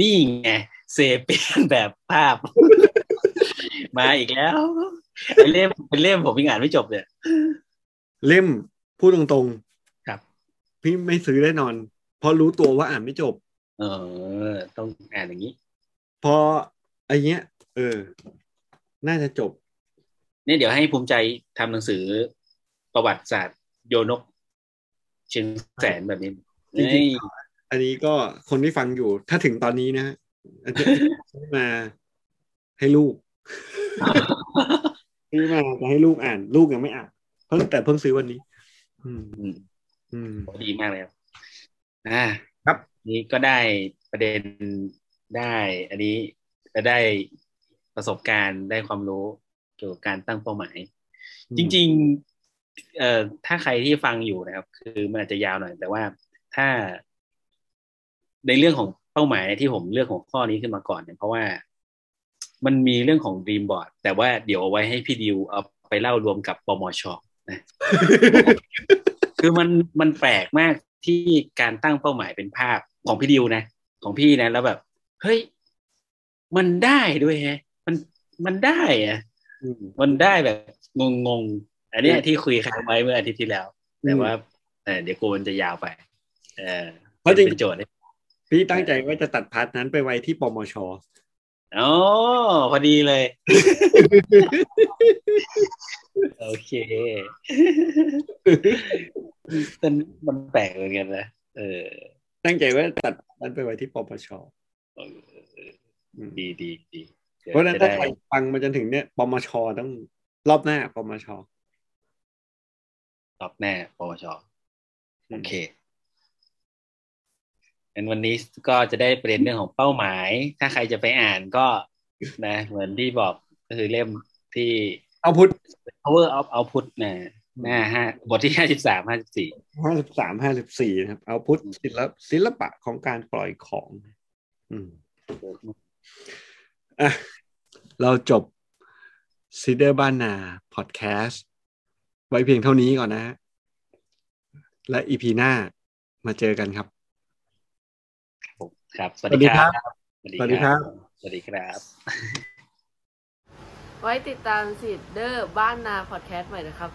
นี่ไงเซเปียนแบบภาพ มาอีกแล้วเป็นเล่มเป็นเล่มผมยังอ่านไม่จบเลยเล่ม พูดตรงครับๆพี่ไม่ซื้อแน่นอน เพราะรู้ตัวว่าอ่านไม่จบ เออ ต้องอ่านอย่างนี้ พอไอ้เนี้ย เออ น่าจะจบเนี่ยเดี๋ยวให้ภูมิใจทำหนังสือประวัติศาสตร์โยนกเชียงแสนแบบนี้จริงๆอันนี้ก็คนที่ฟังอยู่ ถ้าถึงตอนนี้นะอาจจะซื้อมาให้ลูกซื้อมาจะให้ลูกอ่าน ลูกยังไม่อ่านเพิ่งแต่เพิ่งซื้อวันนี้ อืมอืม อืมดีมากเลยครับอ่า ครับ นี่ก็ได้ประเด็นได้ อันนี้จะได้ประสบการณ์ได้ความรู้เกี่ยวกับการตั้งเป้าหมาย จริง ๆ เอ่อถ้าใครที่ฟังอยู่นะครับ คือมันอาจจะยาวหน่อย แต่ว่าถ้าในเรื่องของเป้าหมายที่ผมเลือกของข้อนี้ขึ้นมาก่อนเนี่ยเพราะว่ามันมีเรื่องของ Dream Board แต่ว่าเดี๋ยวเอาไว้ให้พี่ดิวเอาไปเล่ารวมกับปมช นะคือมันมันแปลกมากที่การตั้งเป้าหมายเป็นภาพของพี่ดิวนะ ของพี่นะ แล้วแบบ เฮ้ย มันได้ด้วยแฮะมันมันได้อะอืมมันได้แบบงงงๆอันเนี้ยที่คุยค้างไว้เมื่ออาทิตย์ที่แล้ว แต่ว่าเออเดี๋ยวกูมันจะยาวไป เออเพราะจริงเป็นโจทย์ให้พี่ตั้งใจว่าจะตัดพาร์ทนั้นไปไว้ที่ปมช โอ้พอดีเลย โอเคมันมันแปลกเหมือนกันนะเออ ตั้งใจว่าตัดนั้นไปไว้ที่ปปชเอออืมดีดีดีดี๋ยวเพราะฉะนั้นจะถ้าได้ใครฟังมาจนถึงเนี่ยปมชต้องรอบหน้าปมชตอบแน่ปวชโอเค งั้นวันนี้ก็จะได้ประเด็นเรื่องของเป้าหมาย ถ้าใครจะไปอ่านก็นะ เหมือนที่บอกก็คือเล่มที่เอาพุทธ power of output นะหน้าห้าบทที่ห้าสิบสามห้าสิบสี่ห้าสิบสามห้าสิบสี่นะครับ เอาพุทธศิลปศิลปะของการปล่อยของ อืมอะเราจบซีเดอร์บ้านนาพอดแคสต์ไว้เพียงเท่านี้ก่อนนะฮะและอีพีหน้ามาเจอกันครับ ครับ สวัสดีครับสวัสดีสวัสดีครับ สวัสดีครับ ไว้ติดตามสิเดอร์บ้านนาพอดแคสต์ใหม่นะครับ